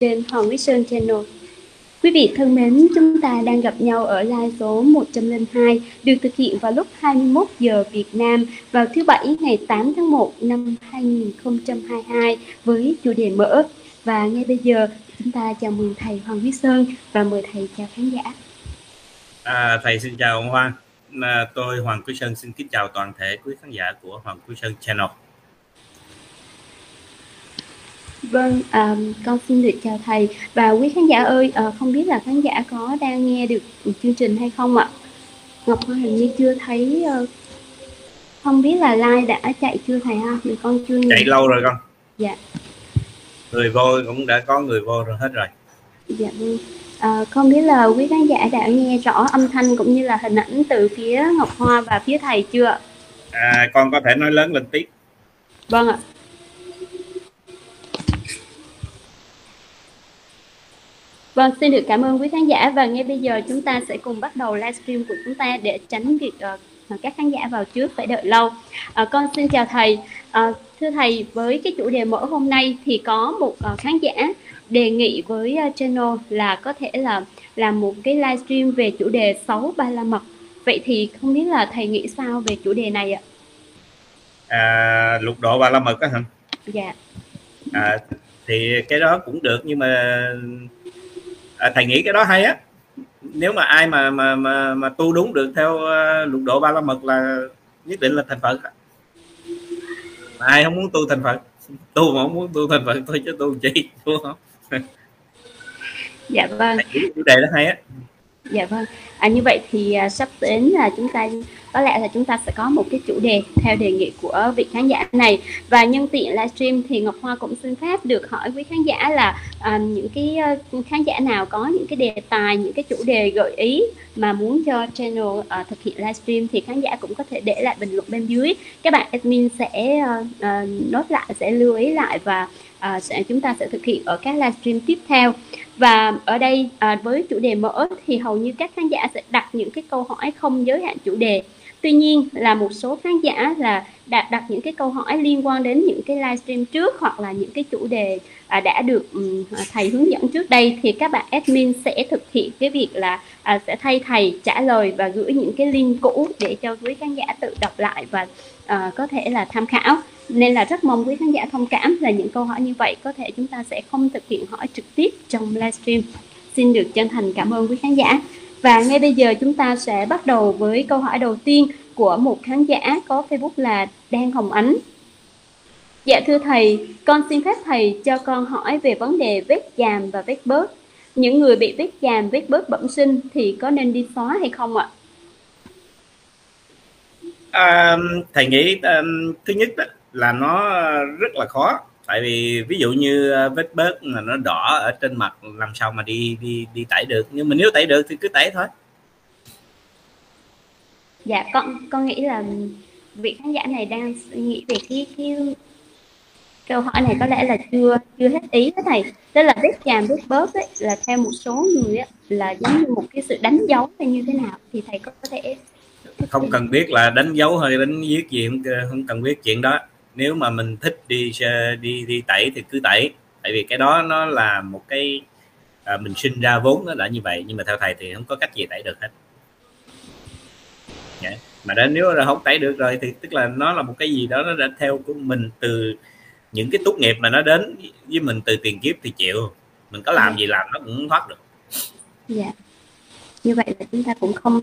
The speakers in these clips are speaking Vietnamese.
trên Hoàng Quý Sơn Channel. Quý vị thân mến, chúng ta đang gặp nhau ở live số 102 được thực hiện vào lúc 21 giờ Việt Nam vào thứ Bảy ngày 8 tháng 1 năm 2022 với chủ đề mở. Và ngay bây giờ chúng ta chào mừng thầy Hoàng Quý Sơn và mời thầy chào khán giả. À, thầy xin chào ông Hoàng. À, tôi Hoàng Quý Sơn xin kính chào toàn thể quý khán giả của Hoàng Quý Sơn Channel. Vâng, à, con xin được chào thầy và quý khán giả ơi, à, không biết là khán giả có đang nghe được chương trình hay không ạ? Ngọc Hoa hình như chưa thấy, uh, không biết là like đã chạy chưa thầy ha? Vì con chưa chạy lâu rồi con. Dạ. Người vô cũng đã có người vô rồi hết rồi. Dạ vâng. À, không biết là quý khán giả đã nghe rõ âm thanh cũng như là hình ảnh từ phía Ngọc Hoa và phía thầy chưa? À, con có thể nói lớn lên tí. Vâng ạ. Vâng, xin được cảm ơn quý khán giả và ngay bây giờ chúng ta sẽ cùng bắt đầu livestream của chúng ta để tránh việc uh, các khán giả vào trước phải đợi lâu. Uh, con xin chào thầy. Uh, thưa thầy, với cái chủ đề mở hôm nay thì có một uh, khán giả đề nghị với uh, channel là có thể là làm một cái livestream về chủ đề 6 ba la mật. Vậy thì không biết là thầy nghĩ sao về chủ đề này ạ? À, lục độ ba la mật á hả? Dạ. À, thì cái đó cũng được nhưng mà à, thầy nghĩ cái đó hay á. Nếu mà ai mà mà mà, mà tu đúng được theo uh, lục độ ba la mật là nhất định là thành phật mà ai không muốn tu thành phật tu mà không muốn tu thành phật thôi chứ tu chi tu không? Dạ vâng. Chủ đề đó hay á. Dạ vâng. À, như vậy thì à, sắp đến là chúng ta có lẽ là chúng ta sẽ có một cái chủ đề theo đề nghị của vị khán giả này. Và nhân tiện livestream thì Ngọc Hoa cũng xin phép được hỏi quý khán giả là à, những cái uh, khán giả nào có những cái đề tài những cái chủ đề gợi ý mà muốn cho channel uh, thực hiện livestream thì khán giả cũng có thể để lại bình luận bên dưới. Các bạn admin sẽ uh, uh, nốt lại sẽ lưu ý lại và uh, sẽ chúng ta sẽ thực hiện ở các livestream tiếp theo. Và ở đây uh, với chủ đề mở thì hầu như các khán giả sẽ đặt những cái câu hỏi không giới hạn chủ đề tuy nhiên là một số khán giả là đặt đặt những cái câu hỏi liên quan đến những cái livestream trước hoặc là những cái chủ đề à, đã được um, thầy hướng dẫn trước đây thì các bạn admin sẽ thực hiện cái việc là à, sẽ thay thầy trả lời và gửi những cái link cũ để cho quý khán giả tự đọc lại và à, có thể là tham khảo. Nên là rất mong quý khán giả thông cảm là những câu hỏi như vậy có thể chúng ta sẽ không thực hiện hỏi trực tiếp trong livestream. Xin được chân thành cảm ơn quý khán giả và ngay bây giờ chúng ta sẽ bắt đầu với câu hỏi đầu tiên của một khán giả có Facebook là Đan Hồng Ánh. Dạ thưa thầy, con xin phép thầy cho con hỏi về vấn đề vết chàm và vết bớt. Những người bị vết chàm, vết bớt bẩm sinh thì có nên đi xóa hay không ạ? À, thầy nghĩ um, thứ nhất đó, là nó rất là khó tại vì ví dụ như ờ, vết bớt mà nó đỏ ở trên mặt làm sao mà đi đi đi tẩy được. Nhưng mà nếu tẩy được thì cứ tẩy thôi. Dạ con con nghĩ là vị khán giả này đang suy nghĩ về cái cái câu hỏi này có lẽ là chưa chưa hết ý thế này tức là vết chàm vết bớt ấy, là theo một số người ấy, là giống như một cái sự đánh dấu hay như thế nào. Thì thầy có thể không cần biết là đánh dấu hay đánh viết gì không không cần biết chuyện đó nếu mà mình thích đi đi đi tẩy thì cứ tẩy. Tại vì cái đó nó là một cái à, mình sinh ra vốn nó đã như vậy nhưng mà theo thầy thì không có cách gì tẩy được hết. Yeah. Dạ. mà đã nếu là không tẩy được rồi thì tức là nó là một cái gì đó nó đã theo của mình từ những cái tốt nghiệp mà nó đến với mình từ tiền kiếp thì chịu. Mình có làm gì làm nó cũng thoát được. Dạ. Như vậy là chúng ta cũng không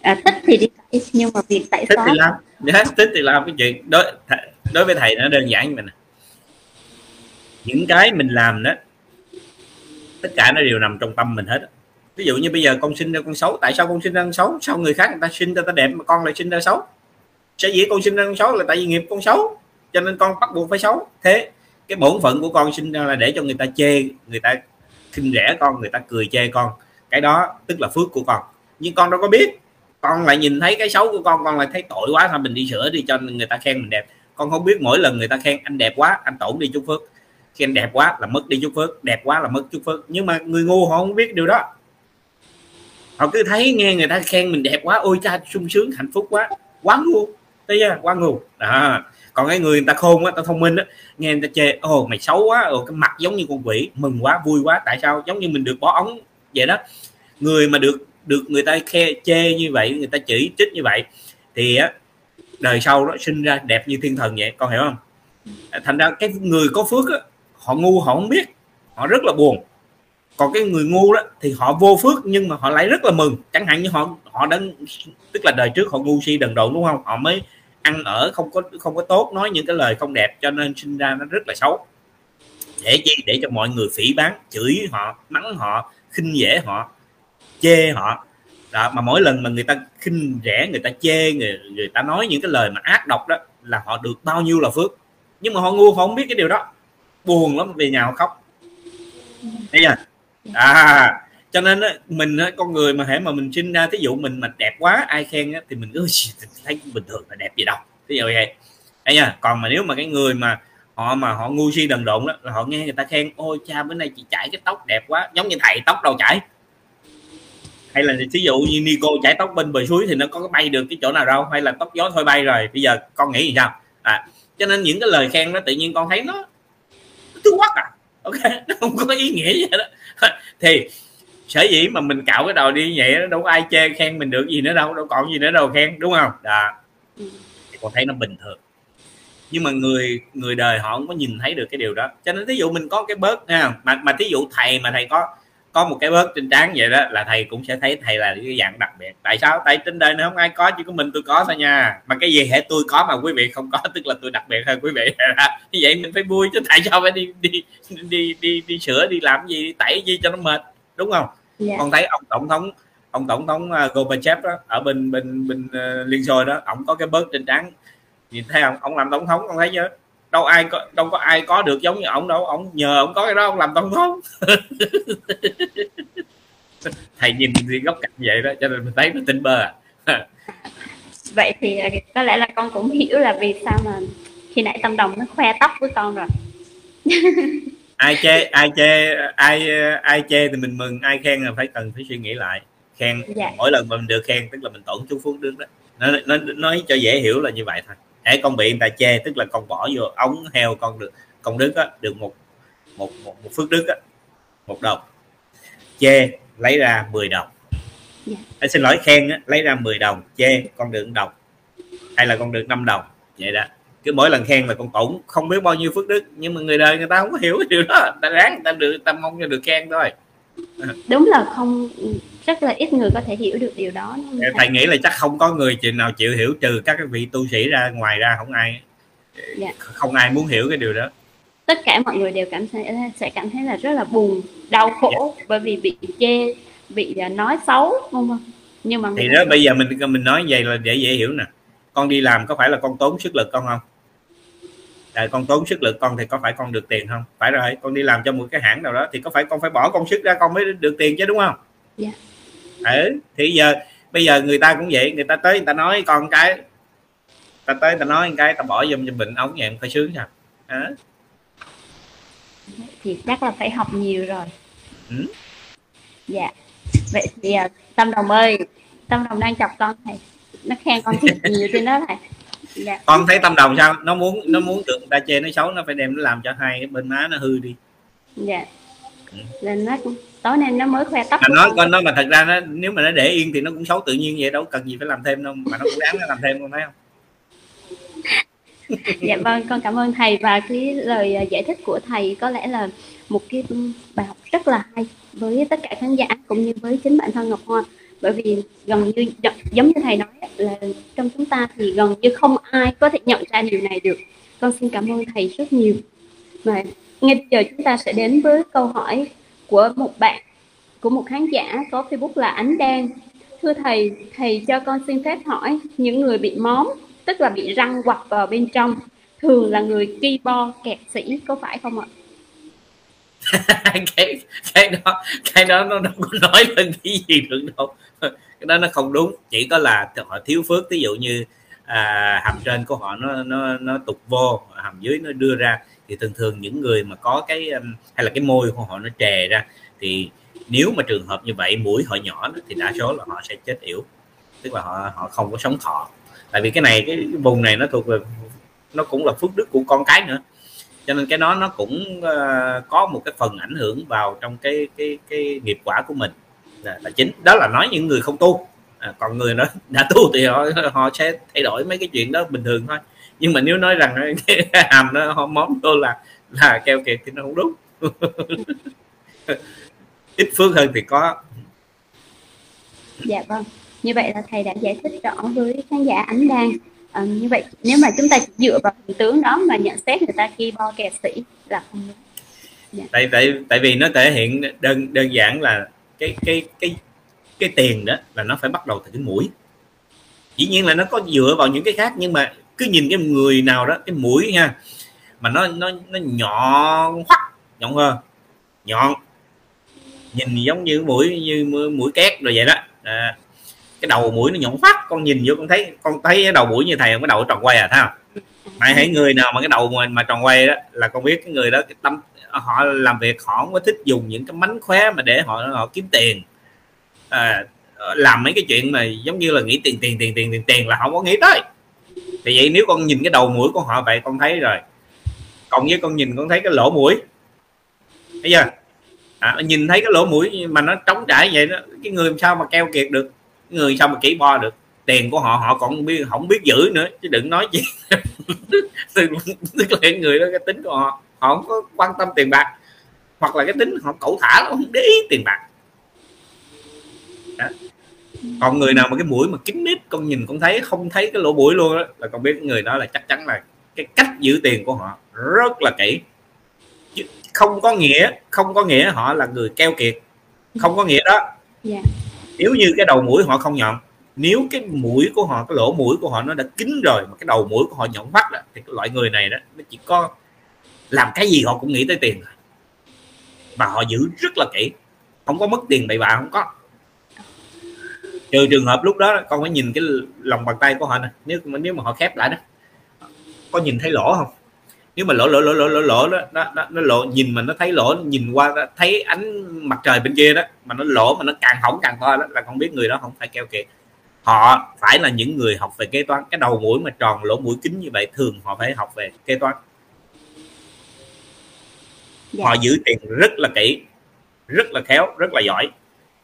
à, thích thì đi tẩy nhưng mà việc tẩy thích thì làm. Yeah, thích thì làm cái chuyện đó đối với thầy nó đơn giản như mình những cái mình làm đó, tất cả nó đều nằm trong tâm mình hết ví dụ như bây giờ con sinh ra con xấu, tại sao con sinh ra con xấu? Sao người khác người ta sinh ra ta đẹp mà con lại sinh ra xấu? Sẽ dĩ con sinh ra con xấu là tại vì nghiệp con xấu, cho nên con bắt buộc phải xấu. Thế, cái bổn phận của con sinh ra là để cho người ta chê, người ta khinh rẻ con, người ta cười chê con. Cái đó tức là phước của con. Nhưng con đâu có biết. Con lại nhìn thấy cái xấu của con con lại thấy tội quá thôi mình đi sửa đi cho người ta khen mình đẹp con không biết mỗi lần người ta khen anh đẹp quá, anh tổn đi chút phước. Khen đẹp quá là mất đi chút phước, đẹp quá là mất chút phước. Nhưng mà người ngu họ không biết điều đó. Họ cứ thấy nghe người ta khen mình đẹp quá, ôi cha, sung sướng, hạnh phúc quá. Quá ngu, thấy chưa? Quá ngu. Đó. Còn cái người người ta khôn á ta thông minh á, nghe người ta chê, ồ, mày xấu quá, ồ, cái mặt giống như con quỷ, mừng quá, vui quá, tại sao? Giống như mình được bó ống vậy đó. Người mà được được người ta khe, chê như vậy, người ta chỉ trích như vậy, thì á đời sau đó sinh ra đẹp như thiên thần vậy con hiểu không? Thành ra cái người có phước đó, họ ngu họ không biết họ rất là buồn. Còn cái người ngu đó thì họ vô phước nhưng mà họ lại rất là mừng. Chẳng hạn như họ họ đã tức là đời trước họ ngu si đần độn đúng không? Họ mới ăn ở không có không có tốt nói những cái lời không đẹp cho nên sinh ra nó rất là xấu. Để chi? Để cho mọi người phỉ bán chửi họ mắng họ khinh dễ họ chê họ đó, mà mỗi lần mà người ta khinh rẻ người ta chê người người ta nói những cái lời mà ác độc đó là họ được bao nhiêu là phước. Nhưng mà họ ngu họ không biết cái điều đó. Buồn lắm về nhà họ khóc. Thấy chưa? À cho nên mình con người mà hãy mà mình sinh ra thí dụ mình mà đẹp quá ai khen thì mình cứ thấy bình thường là đẹp gì đâu. Thế dụ vậy. Thấy chưa? Còn mà nếu mà cái người mà họ mà họ ngu si đần độn đó là họ nghe người ta khen ôi cha bữa nay chị chải cái tóc đẹp quá. Giống như thầy tóc đâu chải hay là ví dụ như Nico chải tóc bên bờ suối thì nó có bay được cái chỗ nào đâu hay là tóc gió thôi bay rồi bây giờ con nghĩ gì sao? À cho nên những cái lời khen đó tự nhiên con thấy nó thứ quắc à. Ok nó không có ý nghĩa gì đó thì sở dĩ mà mình cạo cái đầu đi vậy đó đâu có ai chê khen mình được gì nữa đâu đâu còn gì nữa đâu khen đúng không? Đó. Thì con thấy nó bình thường. Nhưng mà người người đời họ không có nhìn thấy được cái điều đó. Cho nên ví dụ mình có cái bớt nha mà mà thí dụ thầy mà thầy có có một cái bớt trên trán vậy đó là thầy cũng sẽ thấy thầy là cái dạng đặc biệt. Tại sao? Tại trên đời này không ai có chỉ có mình tôi có thôi nha. Mà cái gì hệ tôi có mà quý vị không có tức là tôi đặc biệt hơn quý vị. Như vậy mình phải vui chứ tại sao phải đi đi đi đi đi, đi sửa đi làm gì đi tẩy gì cho nó mệt đúng không? Yeah. Dạ. con thấy ông tổng thống ông tổng thống uh, Gorbachev đó ở bên bên bên uh, liên xô đó ông có cái bớt trên trán. Nhìn thấy không ông làm tổng thống con thấy chưa đâu ai có đâu có ai có được giống như ông đâu ông nhờ ông có cái đó ông làm tổng thống. Thầy nhìn thì góc cạnh vậy đó cho nên mình thấy nó tinh bơ à. Vậy thì à, có lẽ là con cũng hiểu là vì sao mà khi nãy tâm đồng nó khoe tóc với con rồi. Ai chê ai chê ai ai chê thì mình mừng ai khen là phải cần phải suy nghĩ lại. Khen dạ. mỗi lần mình được khen tức là mình tổn chú phước đức đó. Nó, nó nói cho dễ hiểu là như vậy thôi hễ con bị người ta chê tức là con bỏ vô ống heo con được con đức á, được một một một, một phước đức á, một đồng. Chê lấy ra 10 đồng. Yeah. Dạ. xin lỗi khen á, lấy ra 10 đồng chê con được đồng. Hay là con được 5 đồng vậy đó. Cứ mỗi lần khen là con tổn không biết bao nhiêu phước đức nhưng mà người đời người ta không có hiểu cái điều đó. Ta ráng người ta được ta mong cho được khen thôi. Đúng là không rất là ít người có thể hiểu được điều đó thầy? nghĩ là chắc không có người chừng nào chịu hiểu trừ các vị tu sĩ ra ngoài ra không ai dạ. không ai muốn hiểu cái điều đó. Tất cả mọi người đều cảm thấy sẽ cảm thấy là rất là buồn đau khổ dạ. bởi vì bị chê bị à, nói xấu không không? Nhưng mà thì đó bây giờ mình mình nói vậy là để dễ hiểu nè. Con đi làm có phải là con tốn sức lực con không? À, con tốn sức lực con thì có phải con được tiền không? Phải rồi con đi làm cho một cái hãng nào đó thì có phải con phải bỏ công sức ra con mới được tiền chứ đúng không? Yeah. Ừ, thì giờ bây giờ người ta cũng vậy người ta tới người ta nói con cái ta tới ta nói cái ta bỏ giùm cho bệnh ống vậy phải sướng sao à. thì chắc là phải học nhiều rồi ừ. dạ vậy thì uh, tâm đồng ơi tâm đồng đang chọc con thầy nó khen con thiệt nhiều trên đó thầy dạ. con thấy tâm đồng sao nó muốn nó muốn được người ta chê nó xấu nó phải đem nó làm cho hai bên má nó hư đi dạ ừ. nên nó tối nay nó mới khoe tóc mà nói con. nó mà thật ra nó nếu mà nó để yên thì nó cũng xấu tự nhiên vậy đâu cần gì phải làm thêm đâu mà nó cũng đáng nó làm thêm con thấy không? Dạ vâng con cảm ơn thầy và cái lời à, giải thích của thầy có lẽ là một cái bài học rất là hay với tất cả khán giả cũng như với chính bản thân Ngọc Hoa. Bởi vì gần như giống như thầy nói là trong chúng ta thì gần như không ai có thể nhận ra điều này được. Con xin cảm ơn thầy rất nhiều. Và ngay bây giờ chúng ta sẽ đến với câu hỏi của một bạn của một khán giả có facebook là ánh đen thưa thầy thầy cho con xin phép hỏi những người bị móm tức là bị răng quặp vào bên trong thường là người keyboard kẹt sĩ có phải không ạ? Cái cái đó cái đó nó đâu có nói lên cái gì được đâu. Cái đó nó không đúng chỉ có là họ thiếu phước. Ví dụ như à, hàm trên của họ nó nó nó tục vô hàm dưới nó đưa ra thì thường thường những người mà có cái um, hay là cái môi của họ nó trề ra thì nếu mà trường hợp như vậy mũi họ nhỏ thì đa số là họ sẽ chết yểu. Tức là họ họ không có sống thọ. Tại vì cái này cái vùng này nó thuộc về nó cũng là phước đức của con cái nữa. Cho nên cái đó nó cũng uh, có một cái phần ảnh hưởng vào trong cái cái cái nghiệp quả của mình. Là, là chính. Đó là nói những người không tu. À, còn người đó đã tu thì họ họ sẽ thay đổi mấy cái chuyện đó bình thường thôi nhưng mà nếu nói rằng cái hàm nó món vô là là keo kiệt thì nó không đúng. Ít phước hơn thì có. Dạ vâng. Như vậy là thầy đã giải thích rõ với khán giả ánh đan. À, như vậy nếu mà chúng ta dựa vào hình tướng đó mà nhận xét người ta khi bo kẹt sĩ là không đúng. Dạ. tại tại tại vì nó thể hiện đơn đơn giản là cái cái cái cái tiền đó là nó phải bắt đầu từ cái mũi. Dĩ nhiên là nó có dựa vào những cái khác nhưng mà cứ nhìn cái người nào đó cái mũi nha mà nó nó nó nhọn hoắt nhọn hơn nhọn. Nhìn giống như mũi như mũi két rồi vậy đó. À, cái đầu mũi nó nhọn hoắt con nhìn vô con thấy con thấy cái đầu mũi như thầy cái đầu tròn quay à thấy không? Mày thấy người nào mà cái đầu mà, mà tròn quay đó là con biết cái người đó cái tâm họ làm việc họ không có thích dùng những cái mánh khóe mà để họ họ kiếm tiền. À, làm mấy cái chuyện mà giống như là nghĩ tiền tiền tiền tiền tiền tiền là không có nghĩ tới thì vậy nếu con nhìn cái đầu mũi của họ vậy con thấy rồi. Còn với con nhìn con thấy cái lỗ mũi. Bây giờ à, nhìn thấy cái lỗ mũi mà nó trống trải vậy đó cái người làm sao mà keo kiệt được? Người sao mà kỹ bo được? Tiền của họ họ còn biết không biết giữ nữa chứ đừng nói gì. Tức là người đó cái tính của họ họ không có quan tâm tiền bạc. Hoặc là cái tính họ cẩu thả không để ý tiền bạc còn người nào mà cái mũi mà kín mít con nhìn con thấy không thấy cái lỗ mũi luôn đó là con biết người đó là chắc chắn là cái cách giữ tiền của họ rất là kỹ. Chứ không có nghĩa không có nghĩa họ là người keo kiệt. Không có nghĩa đó. Yeah. Dạ. nếu như cái đầu mũi họ không nhọn nếu cái mũi của họ cái lỗ mũi của họ nó đã kín rồi mà cái đầu mũi của họ nhọn phát đó, thì cái loại người này đó nó chỉ có làm cái gì họ cũng nghĩ tới tiền và họ giữ rất là kỹ. Không có mất tiền bậy bạ không có trừ trường hợp lúc đó con phải nhìn cái lòng bàn tay của họ nè nếu nếu mà họ khép lại đó có nhìn thấy lỗ không? Nếu mà lỗ lỗ lỗ lỗ lỗ lỗ đó nó, nó, nó lộ nhìn mà nó thấy lỗ nhìn qua đó, thấy ánh mặt trời bên kia đó mà nó lỗ mà nó càng hỏng càng to đó là con biết người đó không phải keo kiệt. Họ phải là những người học về kế toán cái đầu mũi mà tròn lỗ mũi kính như vậy thường họ phải học về kế toán. Dạ. họ giữ tiền rất là kỹ rất là khéo rất là giỏi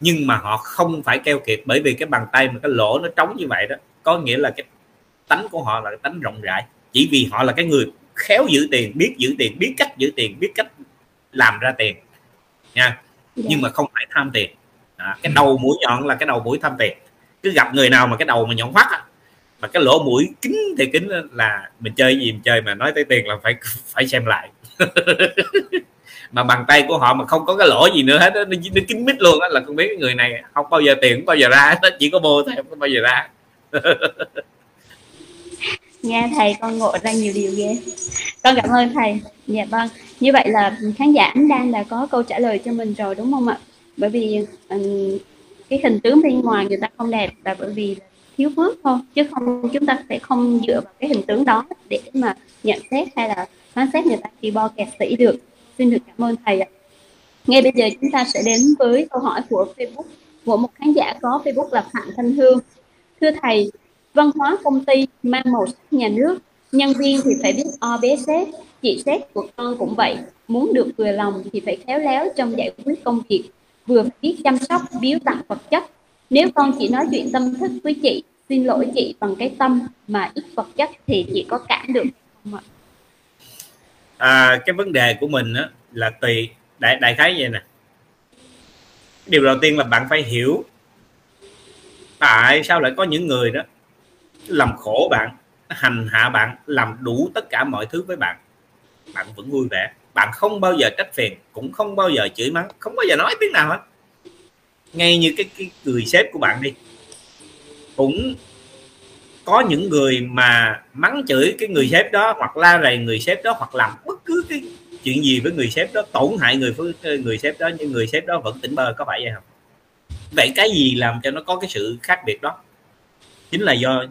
nhưng mà họ không phải keo kiệt bởi vì cái bàn tay mà cái lỗ nó trống như vậy đó có nghĩa là cái tánh của họ là cái tánh rộng rãi chỉ vì họ là cái người khéo giữ tiền biết giữ tiền biết cách giữ tiền biết cách làm ra tiền nha. Dạ. nhưng mà không phải tham tiền à, cái đầu mũi nhọn là cái đầu mũi tham tiền cứ gặp người nào mà cái đầu mà nhọn á, mà cái lỗ mũi kính thì kính là mình chơi gì mình chơi mà nói tới tiền là phải phải xem lại mà bàn tay của họ mà không có cái lỗ gì nữa hết nó, nó kín mít luôn á là không biết cái người này không bao giờ tiền không bao giờ ra nó chỉ có vô thôi không bao giờ ra. Nghe thầy con ngộ ra nhiều điều ghê. Con cảm ơn thầy. Dạ vâng. Như vậy là khán giả đang đã có câu trả lời cho mình rồi đúng không ạ? Bởi vì um, cái hình tướng bên ngoài người ta không đẹp là bởi vì thiếu phước thôi chứ không chúng ta sẽ không dựa vào cái hình tướng đó để mà nhận xét hay là phán xét người ta khi bo kẹt sĩ được xin được cảm ơn thầy ạ. Ngay bây giờ chúng ta sẽ đến với câu hỏi của Facebook, của một khán giả có Facebook là Phạm Thanh Hương. Thưa thầy, văn hóa công ty mang màu sắc nhà nước, nhân viên thì phải biết o bé sếp chị sếp của con cũng vậy. Muốn được vừa lòng thì phải khéo léo trong giải quyết công việc, vừa phải biết chăm sóc, biếu tặng vật chất. Nếu con chỉ nói chuyện tâm thức với chị, xin lỗi chị bằng cái tâm mà ít vật chất thì chị có cản được không ạ? À, cái vấn đề của mình á, là tùy. Đại đại khái vậy nè. Điều đầu tiên là bạn phải hiểu tại sao lại có những người đó làm khổ bạn hành hạ bạn làm đủ tất cả mọi thứ với bạn. Bạn vẫn vui vẻ. Bạn không bao giờ trách phiền cũng không bao giờ chửi mắng không bao giờ nói tiếng nào hết. Ngay như cái, cái người sếp của bạn đi cũng có những người mà mắng chửi cái người sếp đó hoặc la rầy người sếp đó hoặc làm bất cứ cái chuyện gì với người sếp đó tổn hại người người sếp đó nhưng người sếp đó vẫn tỉnh bơ có phải vậy không? Vậy cái gì làm cho nó có cái sự khác biệt đó? Chính là do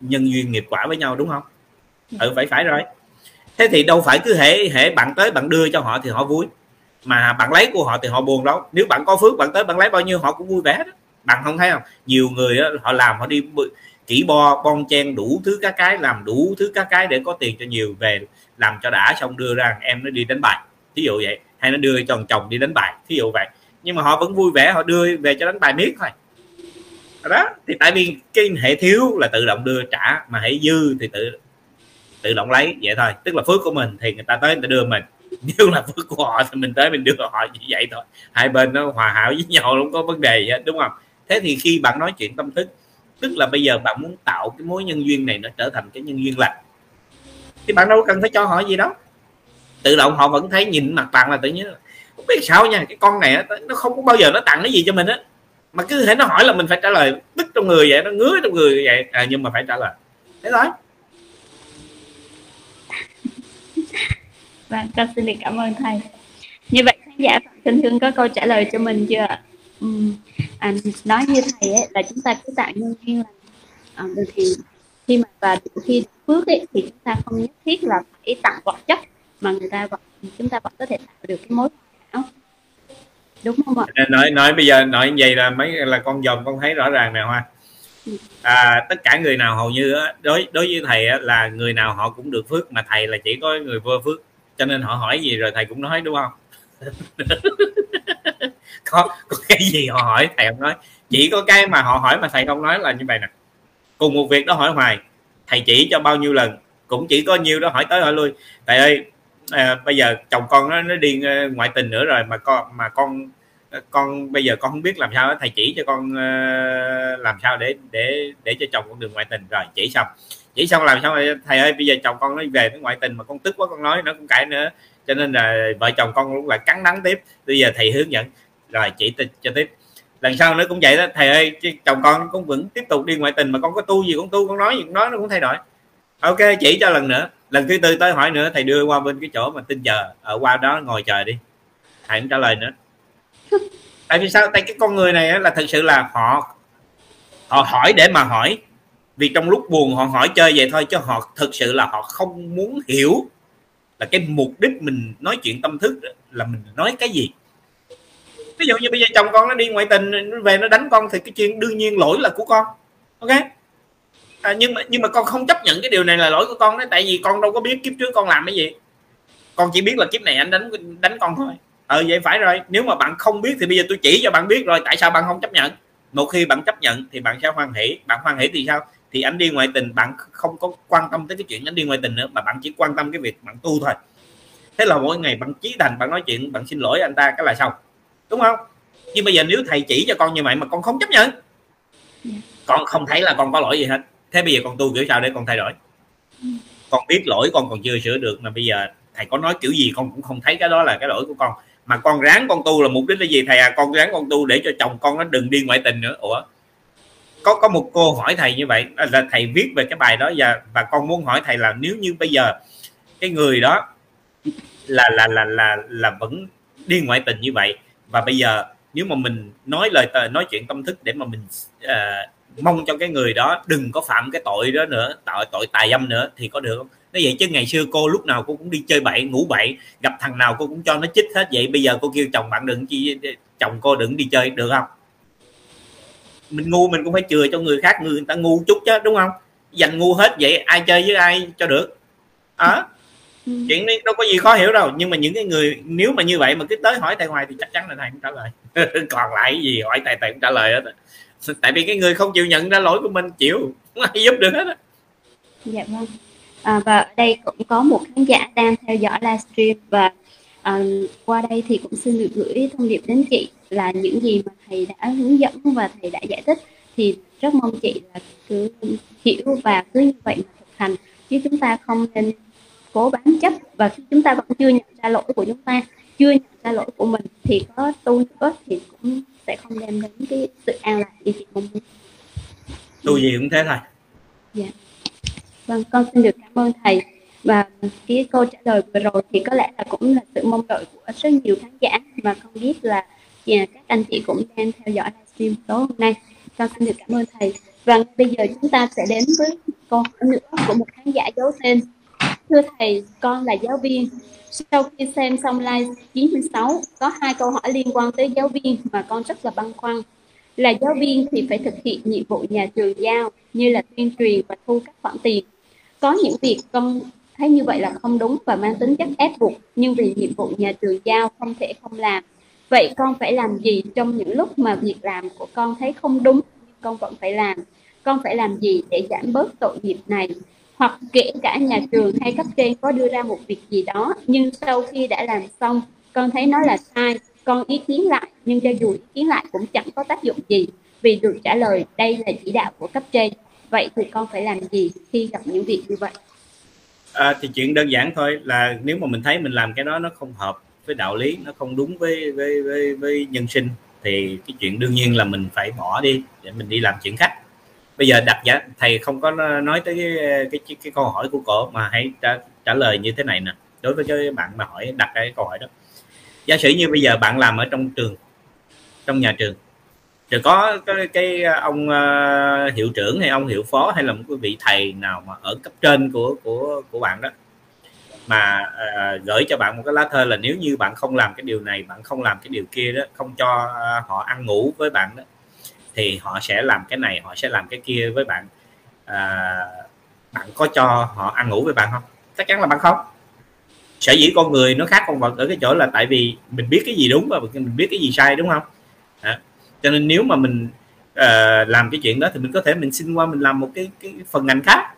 nhân duyên nghiệp quả với nhau đúng không? Ừ phải phải rồi. Thế thì đâu phải cứ hệ hệ bạn tới bạn đưa cho họ thì họ vui mà bạn lấy của họ thì họ buồn đâu nếu bạn có phước bạn tới bạn lấy bao nhiêu họ cũng vui vẻ đó. Bạn không thấy không? Nhiều người đó, họ làm họ đi chỉ bo, bon chen đủ thứ các cái, làm đủ thứ các cái để có tiền cho nhiều về làm cho đã, xong đưa ra, em nó đi đánh bài. Thí dụ vậy, hay nó đưa chồng chồng đi đánh bài, thí dụ vậy. Nhưng mà họ vẫn vui vẻ, họ đưa về cho đánh bài miết thôi. Đó, thì tại vì cái hệ thiếu là tự động đưa trả, mà hệ dư thì tự tự động lấy, vậy thôi. Tức là phước của mình thì người ta tới người ta đưa mình. Nếu là phước của họ thì mình tới mình đưa họ như vậy thôi. Hai bên nó hòa hảo với nhau, không có vấn đề gì hết, đúng không? Thế thì khi bạn nói chuyện tâm thức tức là bây giờ bạn muốn tạo cái mối nhân duyên này nó trở thành cái nhân duyên lành. Thì bạn đâu cần phải cho họ gì đó tự động họ vẫn thấy nhìn mặt bạn là tự nhiên không biết sao nha cái con này nó không có bao giờ nó tặng cái gì cho mình á. Mà cứ thể nó hỏi là mình phải trả lời tức trong người vậy nó ngứa trong người vậy. À, nhưng mà phải trả lời. Thế thôi. Vâng, con xin được cảm ơn thầy. Như vậy khán giả xin thương có câu trả lời cho mình chưa ạ? Uhm, à, nói như thầy ấy, là chúng ta cứ tạo nhân duyên là à, thì khi mà và khi phước ấy, thì chúng ta không nhất thiết là phải tặng vật chất mà người ta vẫn chúng ta vẫn có thể tạo được cái mối hảo đúng không ạ? Nói nói bây giờ nói như vậy là mấy là con dòng con thấy rõ ràng nè hoa. Ừ. à, tất cả người nào hầu như đối đối với thầy là người nào họ cũng được phước mà thầy là chỉ có người vô phước. Cho nên họ hỏi gì rồi thầy cũng nói đúng không có có cái gì họ hỏi thầy không nói. Chỉ có cái mà họ hỏi mà thầy không nói là như vậy nè. Cùng một việc đó hỏi hoài thầy chỉ cho bao nhiêu lần? Cũng chỉ có nhiêu đó hỏi tới hỏi lui. Thầy ơi à, bây giờ chồng con nó, nó đi ờ, ngoại tình nữa rồi mà con mà con con bây giờ con không biết làm sao thầy chỉ cho con uh, làm sao để để để cho chồng con đường ngoại tình. Rồi chỉ xong. Chỉ xong làm sao thầy ơi bây giờ chồng con nó về nó ngoại tình mà con tức quá con nói nó cũng cãi nữa. Cho nên là vợ chồng con cũng là cắn đắng tiếp. Bây giờ thầy hướng dẫn rồi chỉ cho tiếp. Lần sau nó cũng vậy đó thầy ơi chồng con cũng vẫn tiếp tục đi ngoại tình mà con có tu gì cũng tu con nói gì cũng nói nó cũng thay đổi. Ok chỉ cho lần nữa. Lần thứ tư tới hỏi nữa thầy đưa qua bên cái chỗ mà tin chờ. Ở qua đó ngồi chờ đi. Thầy cũng trả lời nữa. Tại vì sao? Tại cái con người này là thực sự là họ họ hỏi để mà hỏi. Vì trong lúc buồn họ hỏi chơi vậy thôi chứ họ thực sự là họ không muốn hiểu là cái mục đích mình nói chuyện tâm thức là mình nói cái gì ví dụ như bây giờ chồng con nó đi ngoại tình nó về nó đánh con thì cái chuyện đương nhiên lỗi là của con. Ok? À, nhưng mà nhưng mà con không chấp nhận cái điều này là lỗi của con đấy tại vì con đâu có biết kiếp trước con làm cái gì. Con chỉ biết là kiếp này anh đánh đánh con thôi. Ờ vậy phải rồi. Nếu mà bạn không biết thì bây giờ tôi chỉ cho bạn biết rồi tại sao bạn không chấp nhận? Một khi bạn chấp nhận thì bạn sẽ hoan hỷ. Bạn hoan hỷ thì sao? Thì anh đi ngoại tình bạn không có quan tâm tới cái chuyện anh đi ngoại tình nữa mà bạn chỉ quan tâm cái việc bạn tu thôi. Thế là mỗi ngày bạn chí thành bạn nói chuyện bạn xin lỗi anh ta cái là xong đúng không? Nhưng bây giờ nếu thầy chỉ cho con như vậy mà con không chấp nhận con không thấy là con có lỗi gì hết. Thế bây giờ con tu kiểu sao để con thay đổi? Con biết lỗi con còn chưa sửa được mà bây giờ thầy có nói kiểu gì con cũng không thấy cái đó là cái lỗi của con. Mà con ráng con tu là mục đích là gì thầy à? Con ráng con tu để cho chồng con nó đừng đi ngoại tình nữa. Ủa? Có có một cô hỏi thầy như vậy là thầy viết về cái bài đó và và con muốn hỏi thầy là nếu như bây giờ cái người đó là là là là là vẫn đi ngoại tình như vậy và bây giờ nếu mà mình nói lời ờ, nói chuyện tâm thức để mà mình uh, mong cho cái người đó đừng có phạm cái tội đó nữa tội tội tài dâm nữa thì có được không? Nó vậy chứ ngày xưa cô lúc nào cô cũng đi chơi bậy ngủ bậy gặp thằng nào cô cũng cho nó chích hết. Vậy bây giờ cô kêu chồng bạn đừng chi ờ, chồng cô đừng đi chơi được không? Mình ngu mình cũng phải chừa cho người khác người, người ta ngu chút chứ đúng không? Dành ngu hết vậy ai chơi với ai cho được? À chuyện này đâu có gì khó hiểu đâu nhưng mà những cái người nếu mà như vậy mà cứ tới hỏi thầy hoài thì chắc chắn là thầy không trả lời. Còn lại cái gì hỏi thầy thầy cũng trả lời hết tại vì cái người không chịu nhận ra lỗi của mình chịu không ai giúp được hết dạ vâng. À, và ở đây cũng có một khán giả đang theo dõi livestream và à, qua đây thì cũng xin được gửi thông điệp đến chị là những gì mà thầy đã hướng dẫn và thầy đã giải thích. Thì rất mong chị là cứ hiểu và cứ như vậy mà thực hành chứ chúng ta không nên cố bám chấp và khi chúng ta vẫn chưa nhận ra lỗi của chúng ta chưa nhận ra lỗi của mình thì có tu nữa thì cũng sẽ không đem đến cái sự an lạc như chị mong muốn tu gì cũng thế thôi. Dạ. Vâng con xin được cảm ơn thầy. Và cái câu trả lời vừa rồi thì có lẽ là cũng là sự mong đợi của rất nhiều khán giả. Mà không biết là yeah, các anh chị cũng đang theo dõi livestream tối hôm nay. Con xin được cảm ơn thầy. Và bây giờ chúng ta sẽ đến với câu hỏi nữa của một khán giả giấu tên thưa thầy, con là giáo viên. Sau khi xem xong live 96 có hai câu hỏi liên quan tới giáo viên mà con rất là băn khoăn. Là giáo viên thì phải thực hiện nhiệm vụ nhà trường giao như là tuyên truyền và thu các khoản tiền. Có những việc con thấy như vậy là không đúng và mang tính chất ép buộc, nhưng vì nhiệm vụ nhà trường giao không thể không làm. Vậy con phải làm gì trong những lúc mà việc làm của con thấy không đúng con vẫn phải làm? Con phải làm gì để giảm bớt tội nghiệp này? Hoặc kể cả nhà trường hay cấp trên có đưa ra một việc gì đó nhưng sau khi đã làm xong con thấy nó là sai con ý kiến lại nhưng cho dù ý kiến lại cũng chẳng có tác dụng gì vì được trả lời đây là chỉ đạo của cấp trên. Vậy thì con phải làm gì khi gặp những việc như vậy? À, thì chuyện đơn giản thôi là nếu mà mình thấy mình làm cái đó nó không hợp với đạo lý nó không đúng với với với, với nhân sinh thì cái chuyện đương nhiên là mình phải bỏ đi để mình đi làm chuyện khác bây giờ đặt giá thầy không có nói tới cái cái, cái, cái câu hỏi của cổ mà hãy trả, trả lời như thế này nè. Đối với cái bạn mà hỏi đặt cái câu hỏi đó. Giả sử như bây giờ bạn làm ở trong trường trong nhà trường rồi có cái, cái ông uh, hiệu trưởng hay ông hiệu phó hay là một cái vị thầy nào mà ở cấp trên của của của bạn đó mà uh, gửi cho bạn một cái lá thơ là nếu như bạn không làm cái điều này bạn không làm cái điều kia đó không cho uh, họ ăn ngủ với bạn đó thì họ sẽ làm cái này họ sẽ làm cái kia với bạn. À, bạn có cho họ ăn ngủ với bạn không? Chắc chắn là bạn không. Sở dĩ con người nó khác con vật ở cái chỗ là tại vì mình biết cái gì đúng và mình biết cái gì sai đúng không? À, cho nên nếu mà mình uh, làm cái chuyện đó thì mình có thể mình xin qua mình làm một cái cái phần ngành khác.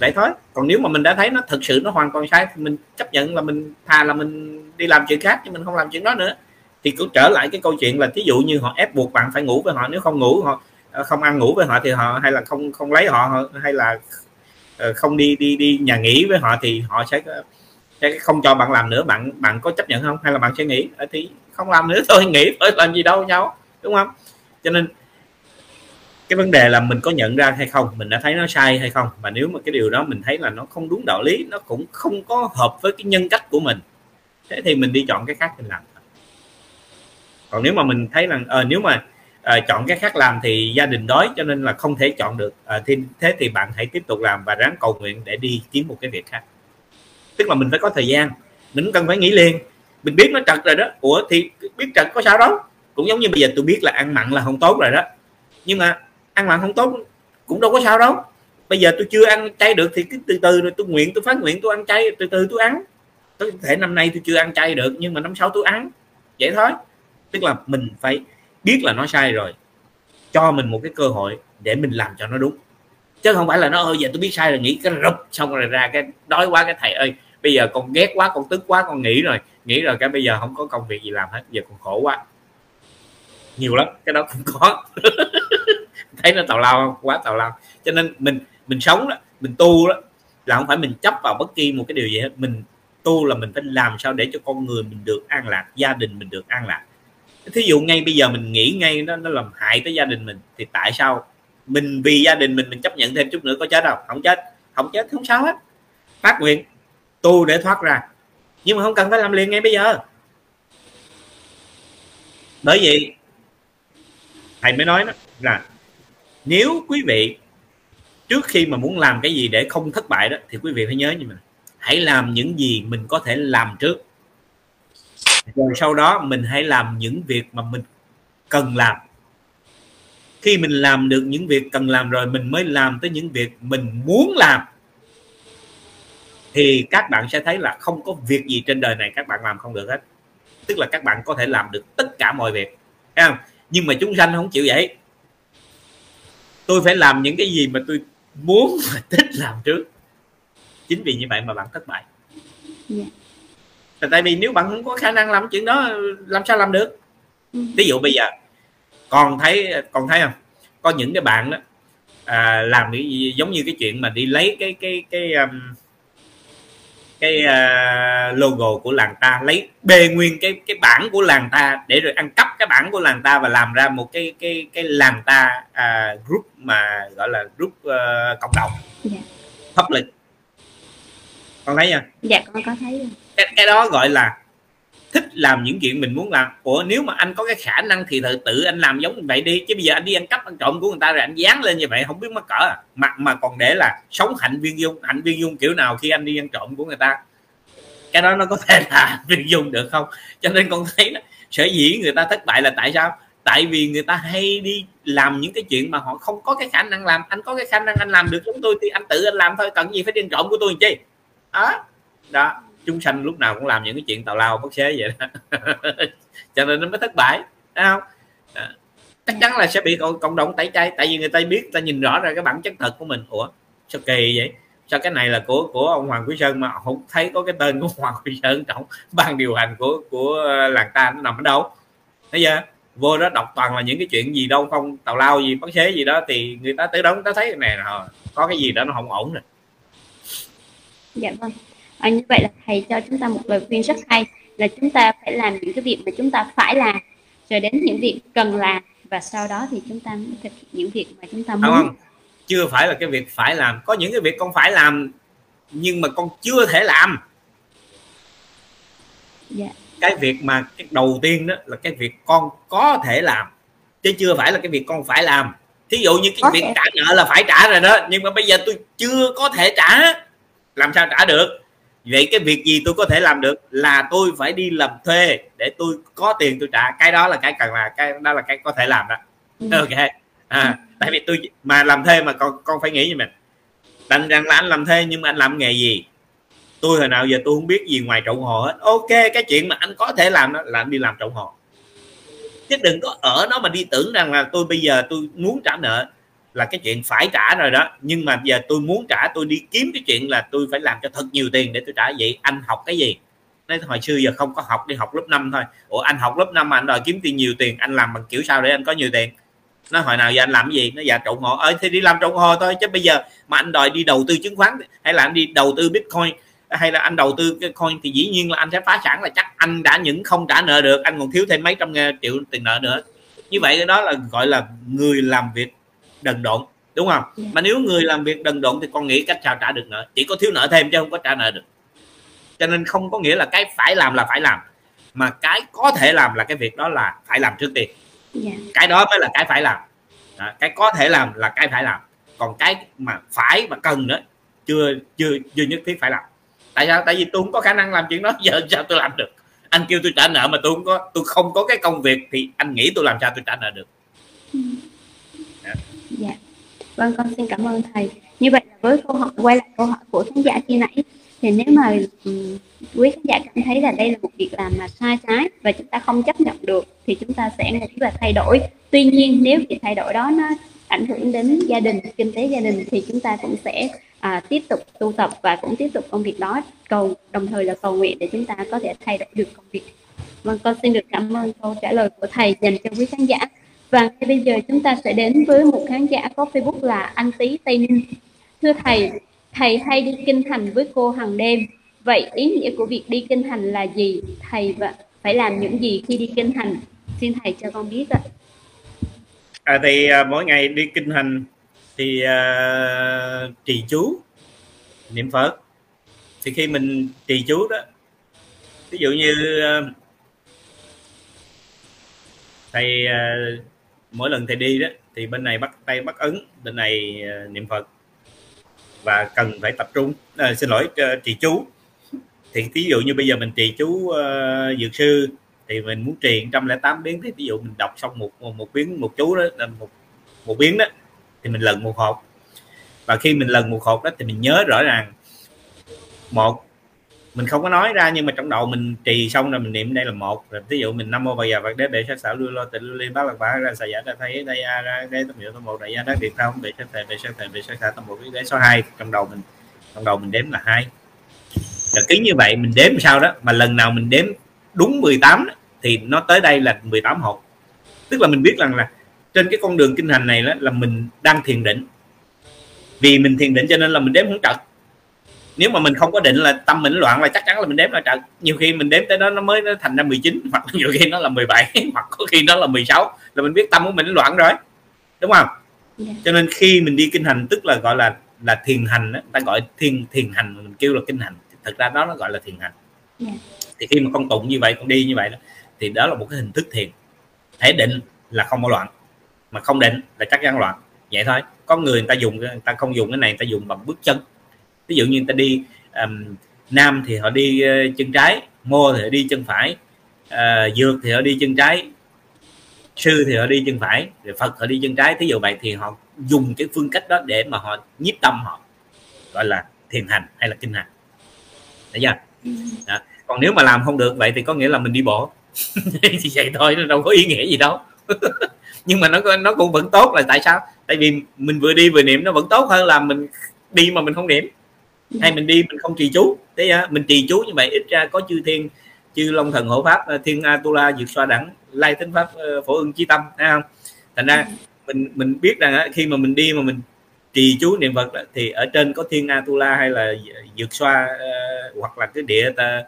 Vậy thôi. Còn nếu mà mình đã thấy nó thực sự nó hoàn toàn sai thì mình chấp nhận là mình thà là mình đi làm chuyện khác chứ mình không làm chuyện đó nữa thì cũng trở lại cái câu chuyện là thí dụ như họ ép buộc bạn phải ngủ với họ, nếu không ngủ họ ờ, không ăn ngủ với họ thì họ hay là không không lấy họ hay là ờ, không đi đi đi nhà nghỉ với họ thì họ sẽ ờ, sẽ không cho bạn làm nữa. Bạn bạn có chấp nhận không? Hay là bạn sẽ nghĩ thì không làm nữa, thôi nghỉ thôi, làm gì đâu, nhau, đúng không? Cho nên cái vấn đề là mình có nhận ra hay không, mình đã thấy nó sai hay không? Và nếu mà cái điều đó mình thấy là nó không đúng đạo lý, nó cũng không có hợp với cái nhân cách của mình, thế thì mình đi chọn cái khác mình làm còn nếu mà mình thấy rằng, à, ờ, nếu mà à, chọn cái khác làm thì gia đình đói cho nên là không thể chọn được. À, thì thế thì bạn hãy tiếp tục làm và ráng cầu nguyện để đi kiếm một cái việc khác. Tức là mình phải có thời gian mình cần phải nghĩ liền. Mình biết nó trật rồi đó. Ủa thì biết trật có sao đâu. Cũng giống như bây giờ tôi biết là ăn mặn là không tốt rồi đó. Nhưng mà ăn mặn không tốt cũng đâu có sao đâu. Bây giờ tôi chưa ăn chay được thì cứ từ từ rồi tôi nguyện tôi phát nguyện tôi ăn chay từ từ tôi ăn. Có thể năm nay tôi chưa ăn chay được nhưng mà năm sau tôi ăn. Vậy thôi tức là mình phải biết là nó sai rồi, cho mình một cái cơ hội để mình làm cho nó đúng. Chứ không phải là nó ơi giờ tôi biết sai rồi, nghĩ cái rụp xong rồi ra cái đói quá, cái thầy ơi, bây giờ con ghét quá, con tức quá, con nghĩ rồi nghĩ rồi cái bây giờ không có công việc gì làm hết, giờ con khổ quá. Nhiều lắm, cái đó cũng có. Thấy nó tào lao không? Quá tào lao. Cho nên mình mình sống đó, mình tu đó, là không phải mình chấp vào bất kỳ một cái điều gì hết. Mình tu là mình phải làm sao để cho con người mình được an lạc, gia đình mình được an lạc thí dụ ngay bây giờ mình nghĩ ngay nó nó làm hại tới gia đình mình, thì tại sao mình vì gia đình mình mình chấp nhận thêm chút nữa có chết đâu? Không chết không chết không sao hết. Phát nguyện, tu để thoát ra. Nhưng mà không cần phải làm liền ngay bây giờ. Bởi vì, thầy mới nói đó, là nếu quý vị, trước khi mà muốn làm cái gì để không thất bại đó, thì quý vị phải nhớ như mình, hãy làm những gì mình có thể làm trước rồi sau đó mình hãy làm những việc mà mình cần làm. Khi mình làm được những việc cần làm rồi, mình mới làm tới những việc mình muốn làm. Thì các bạn sẽ thấy là không có việc gì trên đời này các bạn làm không được hết. Tức là các bạn có thể làm được tất cả mọi việc. Thấy không? Nhưng mà chúng sanh không chịu vậy. Tôi phải làm những cái gì mà tôi muốn và thích làm trước. Chính vì như vậy mà bạn thất bại. Yeah. Là tại vì nếu bạn không có khả năng làm chuyện đó làm sao làm được ừ. ví dụ bây giờ còn thấy còn thấy không có những cái bạn đó à, làm cái giống như cái chuyện mà đi lấy cái cái cái um, cái uh, logo của làng ta lấy bề nguyên cái cái bản của làng ta để rồi ăn cắp cái bản của làng ta và làm ra một cái cái cái làng ta uh, group mà gọi là group uh, cộng đồng yeah. Dạ. public con thấy chưa dạ con có thấy cái, cái đó gọi là thích làm những chuyện mình muốn làm. Ủa nếu mà anh có cái khả năng thì tự tự anh làm giống như vậy đi. Chứ bây giờ anh đi ăn cắp ăn trộm của người ta rồi anh dán lên như vậy không biết mắc cỡ à. mà mà còn để là sống hạnh viên dung hạnh viên dung kiểu nào khi anh đi ăn trộm của người ta. Cái đó nó có thể là viên dung được không? Cho nên con thấy đó, sở dĩ người ta thất bại là tại sao? Tại vì người ta hay đi làm những cái chuyện mà họ không có cái khả năng làm. Anh có cái khả năng anh làm được giống tôi thì anh tự anh làm thôi. Cần gì phải đi ăn trộm của tôi chi? Đó. Đó chúng sanh lúc nào cũng làm những cái chuyện tào lao bất xế vậy đó. Cho nên nó mới thất bại, thấy không? À, chắc chắn là sẽ bị cộng đồng tẩy chay, tại vì người ta biết ta nhìn rõ ra cái bản chất thật của mình. Ủa, sao kỳ vậy? Sao cái này là của của ông Hoàng Quý Sơn mà không thấy có cái tên của Hoàng Quý Sơn trong ban điều hành của của làng ta nó nằm ở đâu? Bây giờ vô đó đọc toàn là những cái chuyện gì đâu, không tào lao gì, bất xế gì đó, thì người ta tới đó người ta thấy này là có cái gì đó nó không ổn rồi dạ vâng à, như vậy là thầy cho chúng ta một lời khuyên rất hay là chúng ta phải làm những cái việc mà chúng ta phải làm. Rồi đến những việc cần làm và sau đó thì chúng ta mới thực hiện những việc mà chúng ta muốn. không, chưa phải là cái việc phải làm. Có những cái việc con phải làm nhưng mà con chưa thể làm. Dạ. cái việc mà cái đầu tiên đó là cái việc con có thể làm chứ chưa phải là cái việc con phải làm. Thí dụ như cái có việc thể. trả nợ là phải trả rồi đó nhưng mà bây giờ tôi chưa có thể trả. Làm sao trả được vậy cái việc gì tôi có thể làm được là tôi phải đi làm thuê để tôi có tiền tôi trả. Cái đó là cái cần là cái đó là cái có thể làm đó. Ừ. ok. À, tại vì tôi mà làm thuê mà con con phải nghĩ như mình. Đành rằng là anh làm thuê nhưng mà anh làm nghề gì? Tôi hồi nào giờ tôi không biết gì ngoài trộn hồ hết. Ok cái chuyện mà anh có thể làm đó là anh đi làm trộn hồ. Chứ đừng có ở nó mà đi tưởng rằng là tôi bây giờ tôi muốn trả nợ là cái chuyện phải trả rồi đó. Nhưng mà giờ tôi muốn trả, tôi đi kiếm cái chuyện là tôi phải làm cho thật nhiều tiền để tôi trả. Vậy anh học cái gì? Nói hồi xưa giờ không có học, đi học lớp 5 thôi. Ủa, anh học lớp 5 mà anh đòi kiếm tiền nhiều tiền, anh làm bằng kiểu sao để anh có nhiều tiền? Nó hồi nào giờ anh làm cái gì? Nó dạ trộn hộ ơi thì đi làm trộn hộ thôi, chứ bây giờ mà anh đòi đi đầu tư chứng khoán, hay là anh đi đầu tư bitcoin, hay là anh đầu tư cái coin thì dĩ nhiên là anh sẽ phá sản là chắc anh đã những không trả nợ được. Anh còn thiếu thêm mấy trăm triệu tiền nợ nữa. Như vậy đó là, gọi là, người làm việc đần độn đúng không? Yeah. Dạ. mà nếu người làm việc đần độn thì con nghĩ cách sao trả được nợ? Chỉ có thiếu nợ thêm chứ không có trả nợ được. Cho nên không có nghĩa là cái phải làm là phải làm mà cái có thể làm là cái việc đó là phải làm trước tiên yeah. Dạ. cái đó mới là cái phải làm. Đó, cái có thể làm là cái phải làm. Còn cái mà phải và cần nữa chưa chưa chưa nhất thiết phải làm. Tại sao? Tại vì tôi không có khả năng làm chuyện đó giờ sao tôi làm được? Anh kêu tôi trả nợ mà tôi không có tôi không có cái công việc thì anh nghĩ tôi làm sao tôi trả nợ được? Ừ vâng con xin cảm ơn thầy. Như vậy là với câu hỏi quay lại câu hỏi của khán giả khi nãy thì nếu mà um, quý khán giả cảm thấy là đây là một việc làm mà sai trái và chúng ta không chấp nhận được thì chúng ta sẽ nghĩ là thay đổi. Tuy nhiên nếu việc thay đổi đó nó ảnh hưởng đến gia đình kinh tế gia đình thì chúng ta cũng sẽ à, tiếp tục tu tập và cũng tiếp tục công việc đó. Cầu đồng thời là cầu nguyện để chúng ta có thể thay đổi được công việc. Vâng con xin được cảm ơn câu trả lời của thầy dành cho quý khán giả và ngay bây giờ chúng ta sẽ đến với một khán giả có Facebook là anh Tý Tây Ninh. Thưa thầy, thầy hay đi kinh thành với cô hàng đêm. Vậy ý nghĩa của việc đi kinh hành là gì? Thầy và phải làm những gì khi đi kinh hành? Xin thầy cho con biết ạ. À, thì à, mỗi ngày đi kinh hành thì à, trì chú niệm Phật. Thì khi mình trì chú đó, ví dụ như à, thầy à, mỗi lần thầy đi đó thì bên này bắt tay bắt ấn bên này uh, niệm phật. Và cần phải tập trung à, xin lỗi uh, trì chú. Thì ví dụ như bây giờ mình trì chú uh, dược sư thì mình muốn trì 108 biến thì ví dụ mình đọc xong một một, một biến một chú đó là một một biến đó thì mình lần một hộp. Và khi mình lần một hộp đó thì mình nhớ rõ ràng một mình không có nói ra nhưng mà trong đầu mình trì xong rồi mình niệm đây là một. Rồi ví dụ mình năm mô bây giờ vật đế bệ sát xảo lưu lo tịnh lưu liên bát lạc bá ra xà giả ra thấy đây a ra đế tâm hiệu tâm một đại gia đắc điện không bệ sát thề bệ sát thề bệ sát xả tâm một đế. Số hai trong đầu mình trong đầu mình đếm là hai. Rồi cứ như vậy mình đếm sao đó mà lần nào mình đếm đúng 18 đó, thì nó tới đây là 18 hộp tức là mình biết rằng là trên cái con đường kinh hành này đó là mình đang thiền định. Vì mình thiền định cho nên là mình đếm không trật nếu mà mình không có định là tâm mình loạn là chắc chắn là mình đếm là trận nhiều khi mình đếm tới đó nó mới nó thành ra 19 hoặc nhiều khi nó là 17 hoặc có khi nó là 16 là mình biết tâm của mình loạn rồi đúng không yeah. Dạ. cho nên khi mình đi kinh hành tức là gọi là là thiền hành đó. ta gọi thiền thiền hành mình kêu là kinh hành thực ra đó nó gọi là thiền hành yeah. Dạ. thì khi mà con tụng như vậy con đi như vậy đó, thì đó là một cái hình thức thiền thể định là không có loạn mà không định là chắc chắn loạn vậy thôi có người người ta dùng người ta không dùng cái này người ta dùng bằng bước chân ví dụ như người ta đi um, nam thì họ đi uh, chân trái mô thì họ đi chân phải uh, dược thì họ đi chân trái sư thì họ đi chân phải rồi phật họ đi chân trái. Thí dụ vậy thì họ dùng cái phương cách đó để mà họ nhiếp tâm họ gọi là thiền hành hay là kinh hành. Thấy chưa? Đó. còn nếu mà làm không được vậy thì có nghĩa là mình đi bộ. Thì vậy thôi nó đâu có ý nghĩa gì đâu. Nhưng mà nó nó cũng vẫn tốt là tại sao? Tại vì mình vừa đi vừa niệm nó vẫn tốt hơn là mình đi mà mình không niệm hay mình đi mình không trì chú. Thế à, mình trì chú như vậy ít ra có chư thiên chư long thần hộ pháp à, thiên atula diệt xoa đẳng lai tính pháp ờ, phổ ưng chí tâm thấy không? Thành ra mình mình biết rằng à, khi mà mình đi mà mình trì chú niệm phật thì ở trên có thiên atula hay là dược xoa ờ, hoặc là cái địa ta,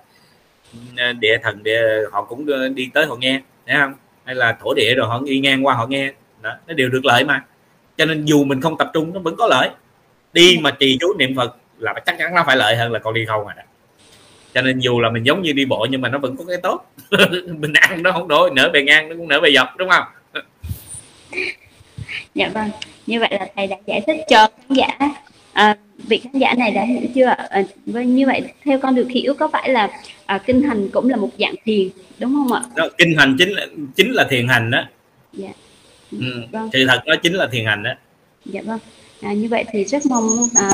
ờ, địa thần địa họ cũng đi tới họ nghe thấy không? Hay là thổ địa rồi họ đi ngang qua họ nghe đó, nó đều được lợi mà. Cho nên dù mình không tập trung nó vẫn có lợi. Đi mà trì chú niệm phật là chắc chắn nó phải lợi hơn là con đi không à. Cho nên dù là mình giống như đi bộ nhưng mà nó vẫn có cái tốt. Mình ăn nó không đổi nở bề ngang nó cũng nở bề dọc đúng không? Dạ vâng như vậy là thầy đã giải thích cho khán giả à, vị khán giả này đã hiểu chưa à, vâng như vậy theo con được hiểu có phải là à, kinh hành cũng là một dạng thiền đúng không ạ? Đó, kinh hành chính là chính là thiền hành đó. Dạ. ừ, vâng. sự thật nó chính là thiền hành đó. Dạ vâng. À, như vậy thì rất mong à,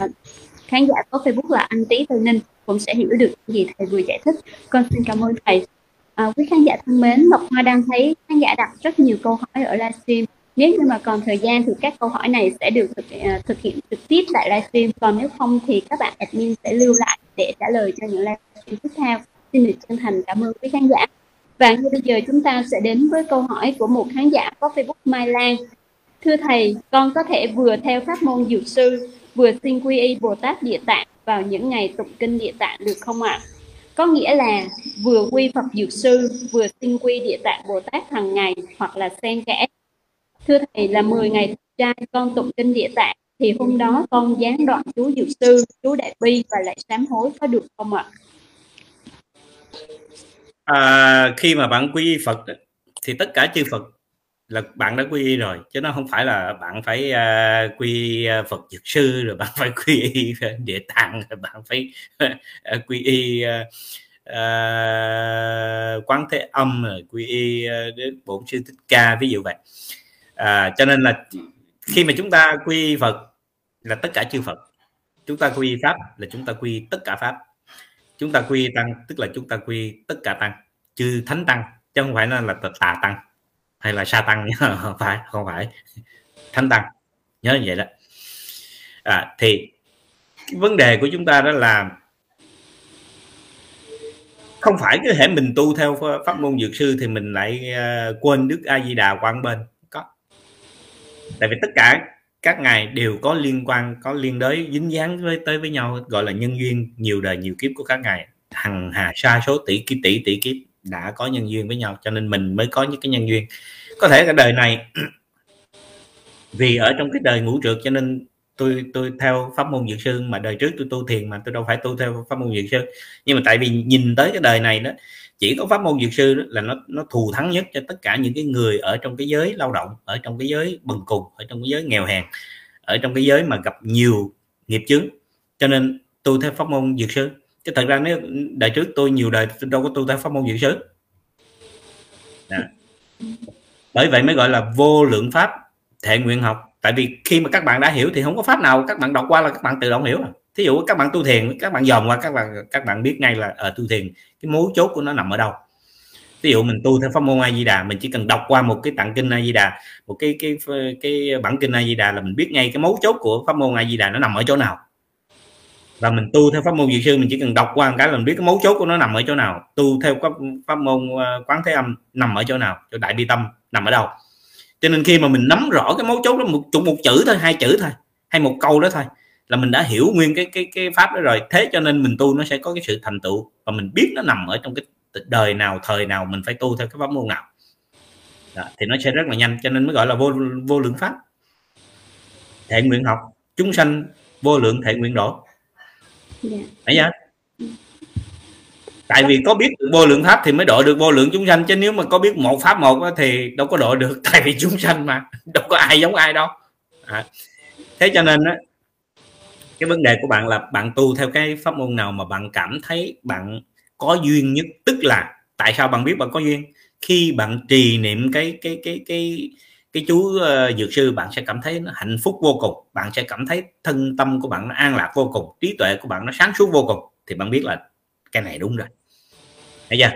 khán giả có facebook là anh tý từ ninh cũng sẽ hiểu được gì thầy vừa giải thích. Con xin cảm ơn thầy. À, quý khán giả thân mến ngọc hoa đang thấy khán giả đặt rất nhiều câu hỏi ở livestream. Nếu như mà còn thời gian thì các câu hỏi này sẽ được thực, uh, thực hiện trực tiếp tại livestream. Còn nếu không thì các bạn admin sẽ lưu lại để trả lời cho những livestream tiếp theo. Xin được chân thành cảm ơn quý khán giả. Và như bây giờ chúng ta sẽ đến với câu hỏi của một khán giả có facebook mai lan. Thưa thầy con có thể vừa theo pháp môn dược sư vừa xin quy y bồ tát địa tạng vào những ngày tụng kinh địa tạng được không ạ? Có nghĩa là vừa quy phật dược sư vừa xin quy địa tạng bồ tát hàng ngày hoặc là xen kẽ. Thưa thầy là 10 ngày trai con tụng kinh địa tạng thì hôm đó con gián đoạn chú dược sư chú đại bi và lại sám hối có được không ạ? À, khi mà bạn quy phật thì tất cả chư phật là bạn đã quy y rồi chứ nó không phải là bạn phải uh, quy à, Phật dược sư rồi bạn phải quy y địa tạng rồi bạn phải uh, quy y uh, uh, quán thế âm rồi quy y uh, đến bổn sư thích ca ví dụ vậy. Uh, cho nên là khi mà chúng ta quy Phật là tất cả chư Phật. Chúng ta quy pháp là chúng ta quy tất cả pháp. Chúng ta quy tăng tức là chúng ta quy tất cả tăng chư thánh tăng chứ không phải là, là tà tăng hay là sa tăng? Không phải không phải. Thánh tăng. Nhớ như vậy đó. À, thì cái vấn đề của chúng ta đó là không phải cứ hệ mình tu theo pháp môn dược sư thì mình lại ờ, quên đức a di đà quan bên. Có. Tại vì tất cả các ngài đều có liên quan có liên đới dính dáng với tới với nhau gọi là nhân duyên nhiều đời nhiều kiếp của các ngài. Hằng hà sa số tỷ kiếp tỷ tỷ kiếp đã có nhân duyên với nhau, cho nên mình mới có những cái nhân duyên. Có thể cái đời này, vì ở trong cái đời ngũ trượt cho nên tôi tôi theo pháp môn dược sư, mà đời trước tôi tu thiền mà tôi đâu phải tu theo pháp môn dược sư. Nhưng mà tại vì nhìn tới cái đời này đó, chỉ có pháp môn dược sư đó là nó nó thù thắng nhất cho tất cả những cái người ở trong cái giới lao động, ở trong cái giới bần cùng, ở trong cái giới nghèo hèn, ở trong cái giới mà gặp nhiều nghiệp chướng. Cho nên tu theo pháp môn dược sư chứ thật ra nếu đời trước tôi nhiều đời tôi đâu có tu theo pháp môn dự dạ. xứ bởi vậy mới gọi là vô lượng pháp thể nguyện học. Tại vì khi mà các bạn đã hiểu thì không có pháp nào các bạn đọc qua là các bạn tự động hiểu à. thí dụ các bạn tu thiền, các bạn dòm qua, các bạn các bạn biết ngay là ở tu thiền, cái mấu chốt của nó nằm ở đâu. Ví dụ mình tu theo pháp môn a di đà mình chỉ cần đọc qua một cái tạng kinh a di đà một cái cái cái bản kinh a di đà là mình biết ngay cái mấu chốt của pháp môn a di đà nó nằm ở chỗ nào và mình tu theo pháp môn diệt sư mình chỉ cần đọc qua một cái là mình biết cái mấu chốt của nó nằm ở chỗ nào. Tu theo pháp, pháp môn ờ, quán thế âm nằm ở chỗ nào? Chỗ đại bi tâm nằm ở đâu? Cho nên khi mà mình nắm rõ cái mấu chốt đó một chục một chữ thôi hai chữ thôi hay một câu đó thôi là mình đã hiểu nguyên cái cái cái pháp đó rồi. Thế cho nên mình tu nó sẽ có cái sự thành tựu và mình biết nó nằm ở trong cái đời nào thời nào mình phải tu theo cái pháp môn nào. Đó, thì nó sẽ rất là nhanh cho nên mới gọi là vô vô lượng pháp. Thể nguyện học chúng sanh vô lượng thể nguyện độ. Dạ. yeah. Dạ. tại vì có biết được vô lượng pháp thì mới độ được vô lượng chúng sanh, chứ nếu mà có biết một pháp một thì đâu có độ được, tại vì chúng sanh mà, đâu có ai giống ai đâu à. thế cho nên á, cái vấn đề của bạn là bạn tu theo cái pháp môn nào mà bạn cảm thấy bạn có duyên nhất tức là tại sao bạn biết bạn có duyên khi bạn trì niệm cái cái cái cái cái chú uh, dược sư bạn sẽ cảm thấy nó hạnh phúc vô cùng. Bạn sẽ cảm thấy thân tâm của bạn nó an lạc vô cùng trí tuệ của bạn nó sáng suốt vô cùng. Thì bạn biết là cái này đúng rồi. Thấy chưa?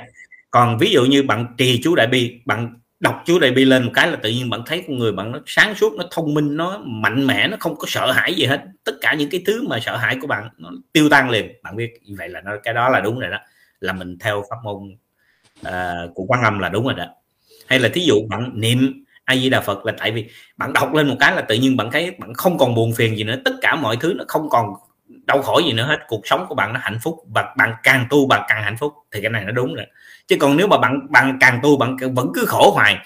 Còn ví dụ như bạn trì chú đại bi bạn đọc chú đại bi lên một cái là tự nhiên bạn thấy con người bạn nó sáng suốt nó thông minh nó mạnh mẽ nó không có sợ hãi gì hết. Tất cả những cái thứ mà sợ hãi của bạn nó tiêu tan liền. Bạn biết như vậy là nó cái đó là đúng rồi đó. Là mình theo pháp môn uh, của quan âm là đúng rồi đó. Hay là thí dụ bạn niệm a di đà phật là tại vì bạn đọc lên một cái là tự nhiên bạn thấy bạn không còn buồn phiền gì nữa. Tất cả mọi thứ nó không còn đau khổ gì nữa hết. Cuộc sống của bạn nó hạnh phúc và bạn càng tu bạn càng hạnh phúc. Thì cái này nó đúng rồi. Chứ còn nếu mà bạn bạn càng tu bạn vẫn cứ khổ hoài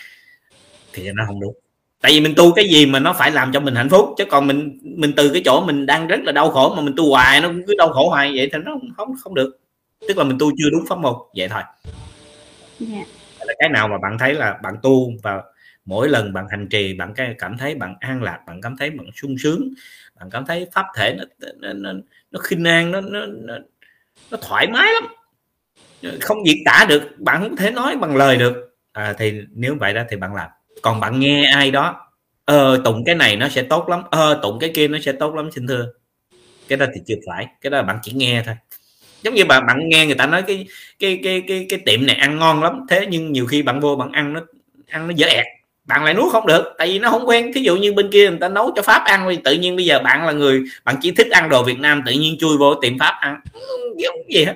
thì nó không đúng. Tại vì mình tu cái gì mà nó phải làm cho mình hạnh phúc. Chứ còn mình mình từ cái chỗ mình đang rất là đau khổ mà mình tu hoài nó cứ đau khổ hoài. Vậy thì nó không không, được. Tức là mình tu chưa đúng pháp môn. Vậy thôi. Yeah. Dạ. là cái nào mà bạn thấy là bạn tu và mỗi lần bạn hành trì bạn cảm thấy bạn an lạc bạn cảm thấy bạn sung sướng bạn cảm thấy pháp thể nó nó nó, nó khinh an nó, nó nó nó thoải mái lắm. Không diễn tả được bạn không thể nói bằng lời được. À, thì nếu vậy đó thì bạn làm. Còn bạn nghe ai đó ờ tụng cái này nó sẽ tốt lắm ờ tụng cái kia nó sẽ tốt lắm xin thưa. Cái đó thì chưa phải cái đó là bạn chỉ nghe thôi. Giống như bạn bạn nghe người ta nói cái cái cái cái cái tiệm này ăn ngon lắm thế nhưng nhiều khi bạn vô bạn ăn nó ăn nó dở ẹt bạn lại nuốt không được tại vì nó không quen thí dụ như bên kia người ta nấu cho pháp ăn thì tự nhiên bây giờ bạn là người bạn chỉ thích ăn đồ việt nam tự nhiên chui vô tiệm pháp ăn không gì hết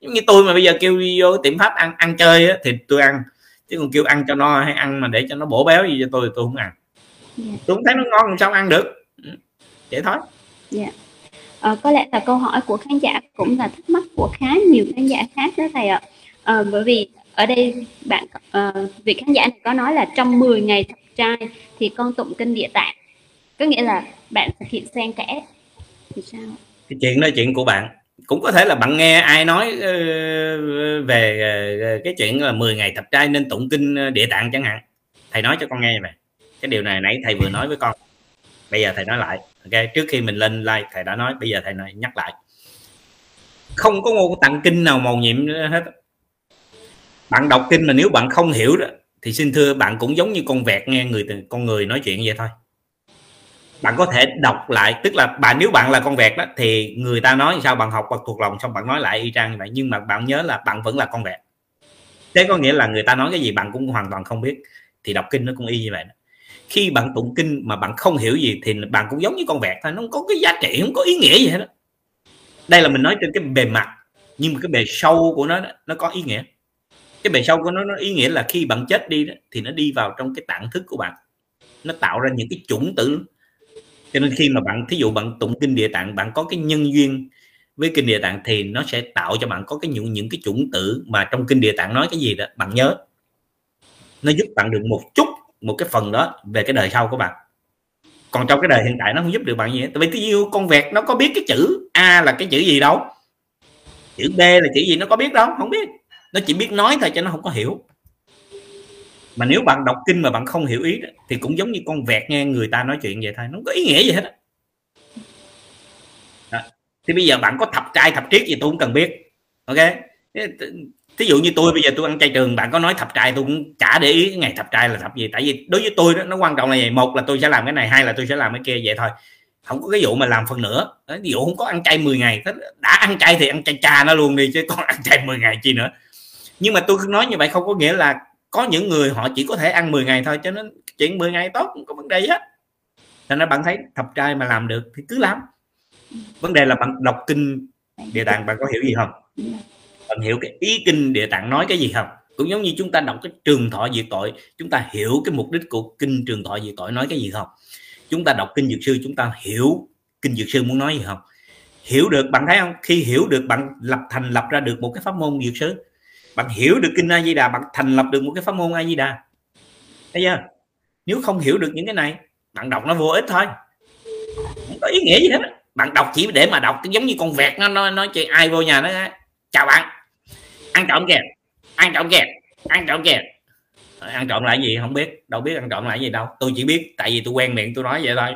giống như tôi mà bây giờ kêu đi vô tiệm pháp ăn ăn chơi á, thì tôi ăn chứ còn kêu ăn cho no hay ăn mà để cho nó bổ béo gì cho tôi tôi không ăn yeah. Dạ. tôi không thấy nó ngon làm sao ăn được ừ, vậy thôi yeah. Dạ. ờ, có lẽ là câu hỏi của khán giả cũng là thắc mắc của khá nhiều khán giả khác đó thầy ạ ờ, bởi vì ở đây bạn uh, vị khán giả này có nói là trong 10 ngày thập trai thì con tụng kinh địa tạng. Có nghĩa là bạn thực hiện xen kẽ. Thì sao? Cái chuyện đó chuyện của bạn. Cũng có thể là bạn nghe ai nói uh, về uh, cái chuyện là 10 ngày thập trai nên tụng kinh địa tạng chẳng hạn. Thầy nói cho con nghe vậy cái điều này nãy thầy vừa nói với con. Bây giờ thầy nói lại ok? Trước khi mình lên like thầy đã nói bây giờ thầy nói nhắc lại. Không có một tặng kinh nào màu nhiệm hết bạn đọc kinh mà nếu bạn không hiểu đó, thì xin thưa bạn cũng giống như con vẹt nghe người, con người nói chuyện vậy thôi bạn có thể đọc lại, tức là bạn, nếu bạn là con vẹt đó, thì người ta nói sao, bạn học hoặc thuộc lòng xong bạn nói lại y chang như vậy, nhưng mà bạn nhớ là bạn vẫn là con vẹt thế có nghĩa là người ta nói cái gì bạn cũng hoàn toàn không biết, thì đọc kinh nó cũng y như vậy đó. khi bạn tụng kinh mà bạn không hiểu gì thì bạn cũng giống như con vẹt thôi, nó không có cái giá trị, không có ý nghĩa gì hết đó. đây là mình nói trên cái bề mặt, nhưng mà cái bề sâu của nó nó có ý nghĩa cái bề sâu của nó nó ý nghĩa là khi bạn chết đi đó, thì nó đi vào trong cái tạng thức của bạn. Nó tạo ra những cái chủng tử. Cho nên khi mà bạn thí dụ bạn tụng kinh địa tạng bạn có cái nhân duyên với kinh địa tạng thì nó sẽ tạo cho bạn có cái những những cái chủng tử mà trong kinh địa tạng nói cái gì đó bạn nhớ. Nó giúp bạn được một chút một cái phần đó về cái đời sau của bạn. Còn trong cái đời hiện tại nó không giúp được bạn gì hết. Tại vì ví con vẹt nó có biết cái chữ a là cái chữ gì đâu? Chữ b là chữ gì nó có biết đâu? Không biết nó chỉ biết nói thôi cho nó không có hiểu. Mà nếu bạn đọc kinh mà bạn không hiểu ý đó, thì cũng giống như con vẹt nghe người ta nói chuyện vậy thôi nó không có ý nghĩa gì hết đó. Đó. thì bây giờ bạn có thập trai thập triết gì tôi cũng cần biết ok? Thí dụ như tôi bây giờ tôi ăn chay trường bạn có nói thập trai tôi cũng chả để ý ngày thập trai là thập gì tại vì đối với tôi đó nó quan trọng là gì một là tôi sẽ làm cái này hai là tôi sẽ làm cái kia vậy thôi. Không có cái vụ mà làm phần nữa. Ví dụ không có ăn chay 10 ngày đã ăn chay thì ăn chay cha nó luôn đi chứ còn ăn chay 10 ngày chi nữa nhưng mà tôi nói như vậy không có nghĩa là có những người họ chỉ có thể ăn 10 ngày thôi, cho nên chuyện 10 ngày tốt không có vấn đề gì hết nên là bạn thấy thập trai mà làm được thì cứ làm. Vấn đề là bạn đọc kinh địa tạng bạn có hiểu gì không? Bạn hiểu cái ý kinh địa tạng nói cái gì không? Cũng giống như chúng ta đọc cái trường thọ diệt tội, chúng ta hiểu cái mục đích của kinh trường thọ diệt tội nói cái gì không? Chúng ta đọc kinh dược sư, chúng ta hiểu kinh dược sư muốn nói gì không? Hiểu được, bạn thấy không? Khi hiểu được, bạn lập thành, lập ra được một cái pháp môn dược sư bạn hiểu được kinh A Di Đà bạn thành lập được một cái pháp môn A Di Đà thấy chưa? Nếu không hiểu được những cái này, bạn đọc nó vô ích thôi. Không có ý nghĩa gì hết bạn đọc chỉ để mà đọc giống như con vẹt nó nói nói chuyện, ai vô nhà nó chào bạn. Ăn trộm kìa. Ăn trộm kìa. Ăn trộm kìa. Ăn trộm lại gì không biết. Đâu biết ăn trộm lại gì đâu. Tôi chỉ biết, tại vì tôi quen miệng tôi nói vậy thôi.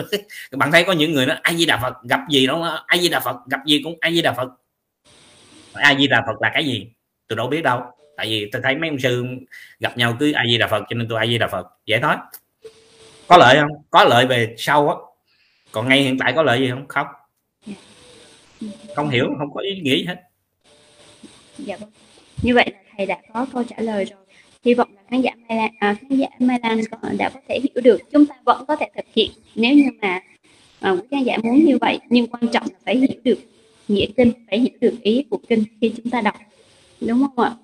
Bạn thấy có những người nó ai di đà phật gặp gì đó ai di đà phật gặp gì cũng ai di đà phật. Ai di đà phật là cái gì? Tôi đâu biết đâu. Tại vì tôi thấy mấy ông sư gặp nhau cứ ai di đà phật cho nên tôi ai di đà phật. Dễ thôi có lợi không? Có lợi về sau á. Còn ngay hiện tại có lợi gì không? Không. Không hiểu không có ý nghĩa hết. Dạ vâng. Như vậy là thầy đã có câu trả lời rồi. Hy vọng là khán giả Mai Lan, à, khán giả Mai Lan đã có thể hiểu được. Chúng ta vẫn có thể thực hiện. Nếu như mà à, quý khán giả muốn như vậy nhưng quan trọng là phải hiểu được nghĩa kinh phải hiểu được ý của kinh khi chúng ta đọc đúng không ạ?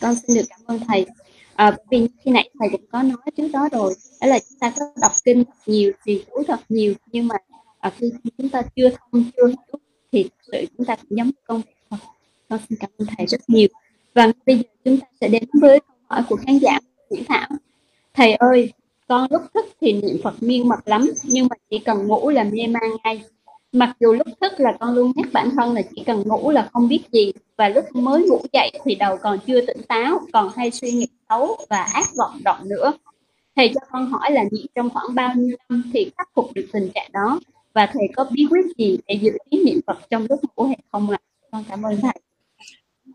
Con xin được cảm ơn thầy. À, bởi vì khi nãy thầy cũng có nói trước đó rồi đó là chúng ta có đọc kinh thật nhiều thì chú thật nhiều nhưng mà à, khi chúng ta chưa thông chưa hiểu thì thực sự chúng ta cũng giống công việc thôi. Con xin cảm ơn thầy rất nhiều. Và bây giờ chúng ta sẽ đến với câu hỏi của khán giả Nguyễn Thảo thầy ơi con lúc thức thì niệm Phật miên mật lắm nhưng mà chỉ cần ngủ là mê man ngay mặc dù lúc thức là con luôn nhắc bản thân là chỉ cần ngủ là không biết gì và lúc mới ngủ dậy thì đầu còn chưa tỉnh táo còn hay suy nghĩ xấu và ác vọng động nữa. Thầy cho con hỏi là nhịn trong khoảng bao nhiêu năm thì khắc phục được tình trạng đó? Và thầy có bí quyết gì để giữ ý niệm Phật trong lúc ngủ hay không ạ? À? con cảm ơn thầy.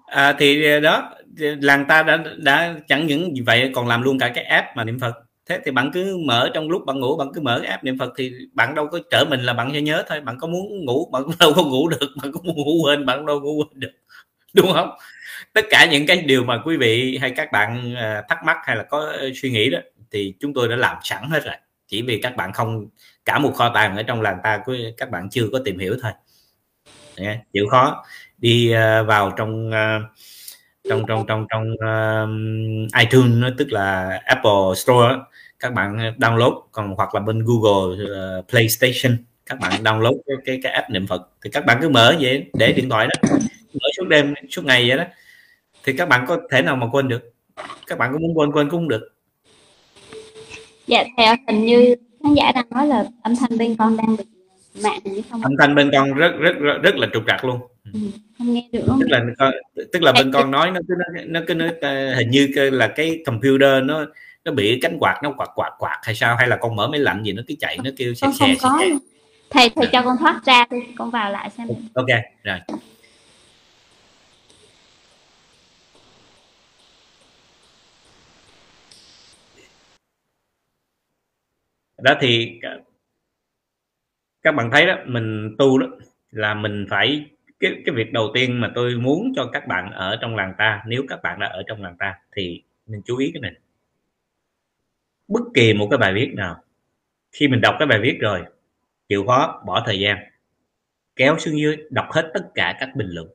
À, thì ờ, đó làng ta đã đã chẳng những vậy còn làm luôn cả cái app mà niệm Phật thế thì bạn cứ mở trong lúc bạn ngủ bạn cứ mở cái app niệm phật thì bạn đâu có trở mình là bạn sẽ nhớ thôi. Bạn có muốn ngủ bạn đâu có ngủ được bạn có muốn ngủ quên bạn đâu có quên được. Đúng không? Tất cả những cái điều mà quý vị hay các bạn à, thắc mắc hay là có ờ, suy nghĩ đó thì chúng tôi đã làm sẵn hết rồi. Chỉ vì các bạn không cả một kho tàng ở trong làng ta của các bạn chưa có tìm hiểu thôi. Chịu khó. Đi ờ, vào ờ, trong trong trong trong trong uh, iTunes tức là Apple Store các bạn download. Còn hoặc là bên Google uh, PlayStation các bạn download cái, cái cái app niệm Phật thì các bạn cứ mở vậy để điện thoại đó mở suốt đêm suốt ngày vậy đó. Thì các bạn có thể nào mà quên được? Các bạn có muốn quên quên cũng được. Dạ theo hình như khán giả đang nói là âm thanh bên con đang bị mạng không âm thanh bên con rất rất rất, rất là trục trặc luôn. Ừ, không nghe được không? tức là tức là bên con nói nó cứ nó, nó cứ nó, hình như là cái computer nó nó bị cánh quạt nó quạt quạt quạt hay sao? Hay là con mở máy lạnh gì nó cứ chạy nó kêu xe xe có. thầy thầy cho con thoát ra đi con vào lại xem. Ok rồi. Đó thì các bạn thấy đó mình tu đó là mình phải cái cái việc đầu tiên mà tôi muốn cho các bạn ở trong làng ta nếu các bạn đã ở trong làng ta thì mình chú ý cái này bất kỳ một cái bài viết nào. Khi mình đọc cái bài viết rồi, chịu khó bỏ thời gian, kéo xuống dưới, đọc hết tất cả các bình luận.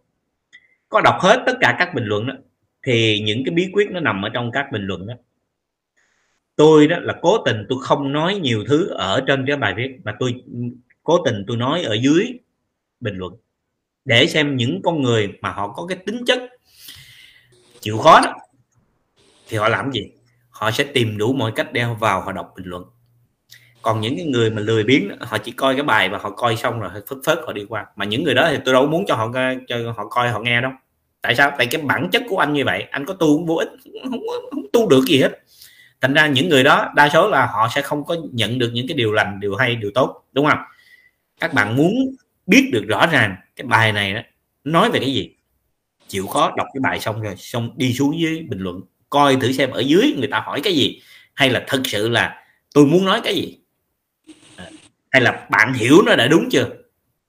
Có đọc hết tất cả các bình luận đó, thì những cái bí quyết nó nằm ở trong các bình luận đó. Tôi đó là cố tình tôi không nói nhiều thứ ở trên cái bài viết, mà tôi cố tình tôi nói ở dưới bình luận, để xem những con người mà họ có cái tính chất chịu khó đó, thì họ làm gì? Họ sẽ tìm đủ mọi cách đeo vào họ đọc bình luận. Còn những cái người mà lười biếng họ chỉ coi cái bài và họ coi xong rồi phớt phớt họ đi qua. Mà những người đó thì tôi đâu muốn cho họ cho họ coi họ nghe đâu. Tại sao? Tại cái bản chất của anh như vậy. Anh có tu cũng vô ích không, không tu được gì hết. Thành ra những người đó đa số là họ sẽ không có nhận được những cái điều lành điều hay điều tốt đúng không? Các bạn muốn biết được rõ ràng cái bài này đó nói về cái gì? Chịu khó đọc cái bài xong rồi xong đi xuống dưới bình luận coi thử xem ở dưới người ta hỏi cái gì, hay là thật sự là tôi muốn nói cái gì? À, hay là bạn hiểu nó đã đúng chưa?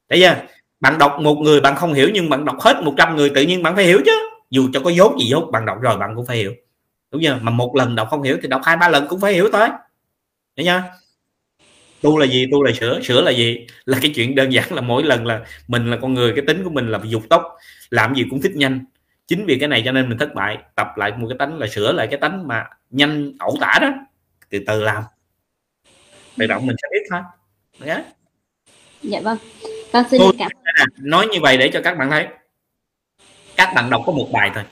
Thấy chưa? Bạn đọc một người bạn không hiểu nhưng bạn đọc hết 100 người tự nhiên bạn phải hiểu chứ. Dù cho có dốt gì dốt, bạn đọc rồi bạn cũng phải hiểu. Đúng chưa? Mà một lần đọc không hiểu thì đọc hai ba lần cũng phải hiểu tới. thấy chưa? Tu là gì? Tu là sửa. Sửa là gì? Là cái chuyện đơn giản là mỗi lần là mình là con người, cái tính của mình là dục tốc. Làm gì cũng thích nhanh chính vì cái này cho nên mình thất bại. Tập lại một cái tánh là sửa lại cái tánh mà nhanh ẩu tả đó. Từ từ làm. Tự động mình sẽ biết thôi. Yeah. dạ vâng. Con xin Tôi, cảm nói như vậy để cho các bạn thấy. Các bạn đọc có một bài thôi.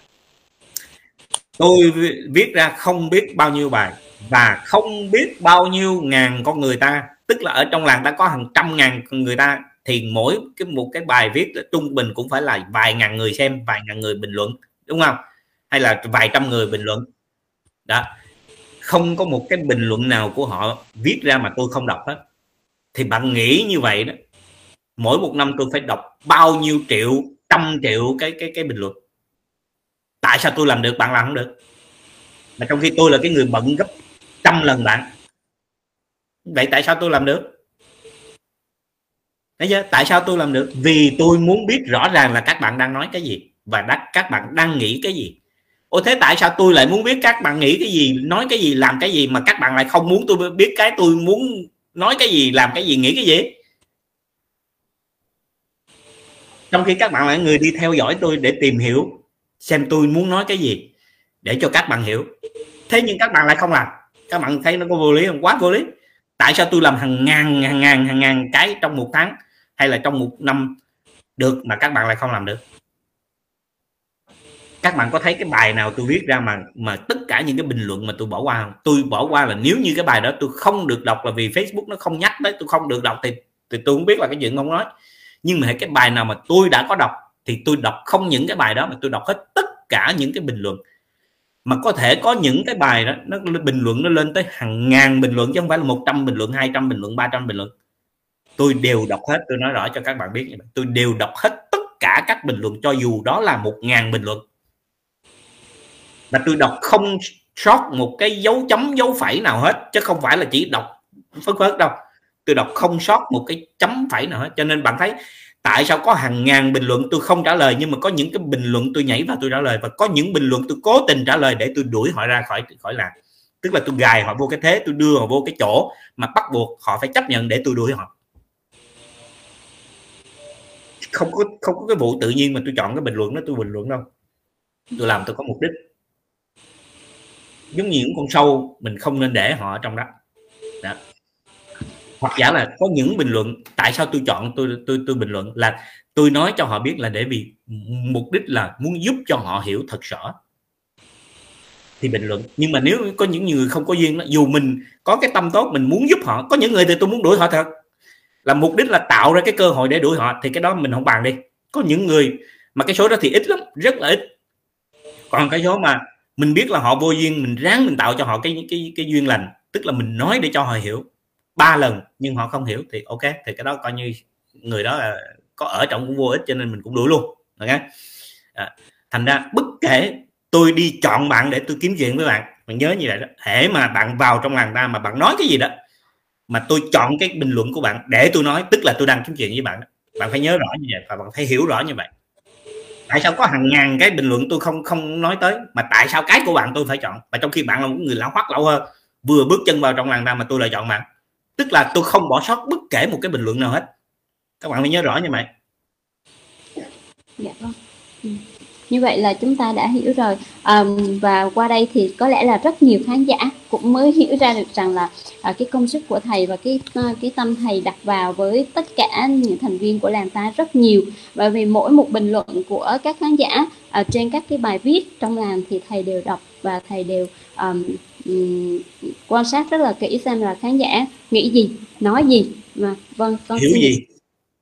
Tôi viết ra không biết bao nhiêu bài và không biết bao nhiêu ngàn con người ta tức là ở trong làng ta có hàng trăm ngàn người ta thì mỗi cái, một cái bài viết trung bình cũng phải là vài ngàn người xem, vài ngàn người bình luận, đúng không? Hay là vài trăm người bình luận. Đó. Không có một cái bình luận nào của họ viết ra mà tôi không đọc hết. Thì bạn nghĩ như vậy đó. Mỗi một năm tôi phải đọc bao nhiêu triệu, trăm triệu cái cái cái bình luận. Tại sao tôi làm được, bạn làm không được? Mà trong khi tôi là cái người bận gấp trăm lần bạn. Vậy tại sao tôi làm được? Thấy chưa? Tại sao tôi làm được? Vì tôi muốn biết rõ ràng là các bạn đang nói cái gì và đã, các bạn đang nghĩ cái gì. ôi thế tại sao tôi lại muốn biết các bạn nghĩ cái gì, nói cái gì, làm cái gì mà các bạn lại không muốn tôi biết cái tôi muốn nói cái gì, làm cái gì, nghĩ cái gì? Trong khi các bạn là người đi theo dõi tôi để tìm hiểu xem tôi muốn nói cái gì để cho các bạn hiểu. Thế nhưng các bạn lại không làm. Các bạn thấy nó có vô lý không? Quá vô lý. Tại sao tôi làm hàng ngàn hàng ngàn hàng ngàn cái trong một tháng hay là trong một năm được mà các bạn lại không làm được? Các bạn có thấy cái bài nào tôi viết ra mà mà tất cả những cái bình luận mà tôi bỏ qua không? Tôi bỏ qua là nếu như cái bài đó tôi không được đọc là vì Facebook nó không nhắc đấy, tôi không được đọc thì thì tôi không biết là cái chuyện không nói. Nhưng mà cái bài nào mà tôi đã có đọc thì tôi đọc không những cái bài đó mà tôi đọc hết tất cả những cái bình luận. Mà có thể có những cái bài đó, nó bình luận nó lên tới hàng ngàn bình luận chứ không phải là 100 bình luận 200 bình luận 300 bình luận tôi đều đọc hết, tôi nói rõ cho các bạn biết tôi đều đọc hết tất cả các bình luận cho dù đó là một ngàn bình luận. Mà tôi đọc không sót một cái dấu chấm, dấu phẩy nào hết, chứ không phải là chỉ đọc phớt phớt đâu. Tôi đọc không sót một cái chấm phẩy nào hết. Cho nên bạn thấy tại sao có hàng ngàn bình luận tôi không trả lời, nhưng mà có những cái bình luận tôi nhảy vào tôi trả lời, và có những bình luận tôi cố tình trả lời để tôi đuổi họ ra khỏi khỏi làm. Tức là tôi gài họ vô cái thế, tôi đưa họ vô cái chỗ mà bắt buộc họ phải chấp nhận để tôi đuổi họ không có không có cái vụ tự nhiên mà tôi chọn cái bình luận đó tôi bình luận đâu. Tôi làm tôi có mục đích. Giống như những con sâu mình không nên để họ ở trong đó, đó. hoặc giả là có những bình luận tại sao tôi chọn tôi tôi tôi bình luận là tôi nói cho họ biết là để vì mục đích là muốn giúp cho họ hiểu thật rõ. Thì bình luận. Nhưng mà nếu có những người không có duyên đó, dù mình có cái tâm tốt mình muốn giúp họ có những người thì tôi muốn đuổi họ thật là mục đích là tạo ra cái cơ hội để đuổi họ thì cái đó mình không bàn đi. Có những người mà cái số đó thì ít lắm rất là ít. Còn cái số mà mình biết là họ vô duyên mình ráng mình tạo cho họ cái cái cái duyên lành tức là mình nói để cho họ hiểu. Ba lần nhưng họ không hiểu thì ok thì cái đó coi như người đó là có ở trong cũng vô ích cho nên mình cũng đuổi luôn ok? À, thành ra bất kể tôi đi chọn bạn để tôi kiếm chuyện với bạn bạn nhớ như vậy đó hễ mà bạn vào trong làng ta mà bạn nói cái gì đó mà tôi chọn cái bình luận của bạn để tôi nói, tức là tôi đang kiếm chuyện với bạn bạn phải nhớ rõ như vậy và bạn phải hiểu rõ như vậy. Tại sao có hàng ngàn cái bình luận tôi không không nói tới, mà tại sao cái của bạn tôi phải chọn? Và trong khi bạn là một người lão hoắc, lão hơn vừa bước chân vào trong làng ra mà tôi lại chọn bạn. Tức là tôi không bỏ sót bất kể một cái bình luận nào hết. Các bạn phải nhớ rõ như vậy. Dạ vâng. Ừ như vậy là chúng ta đã hiểu rồi. Um, và qua đây thì có lẽ là rất nhiều khán giả cũng mới hiểu ra được rằng là uh, cái công sức của thầy và cái uh, cái tâm thầy đặt vào với tất cả những thành viên của làng ta rất nhiều. Bởi vì mỗi một bình luận của các khán giả uh, trên các cái bài viết trong làng thì thầy đều đọc và thầy đều um, um, quan sát rất là kỹ xem là khán giả nghĩ gì nói gì. Mà vâng con hiểu xin... gì?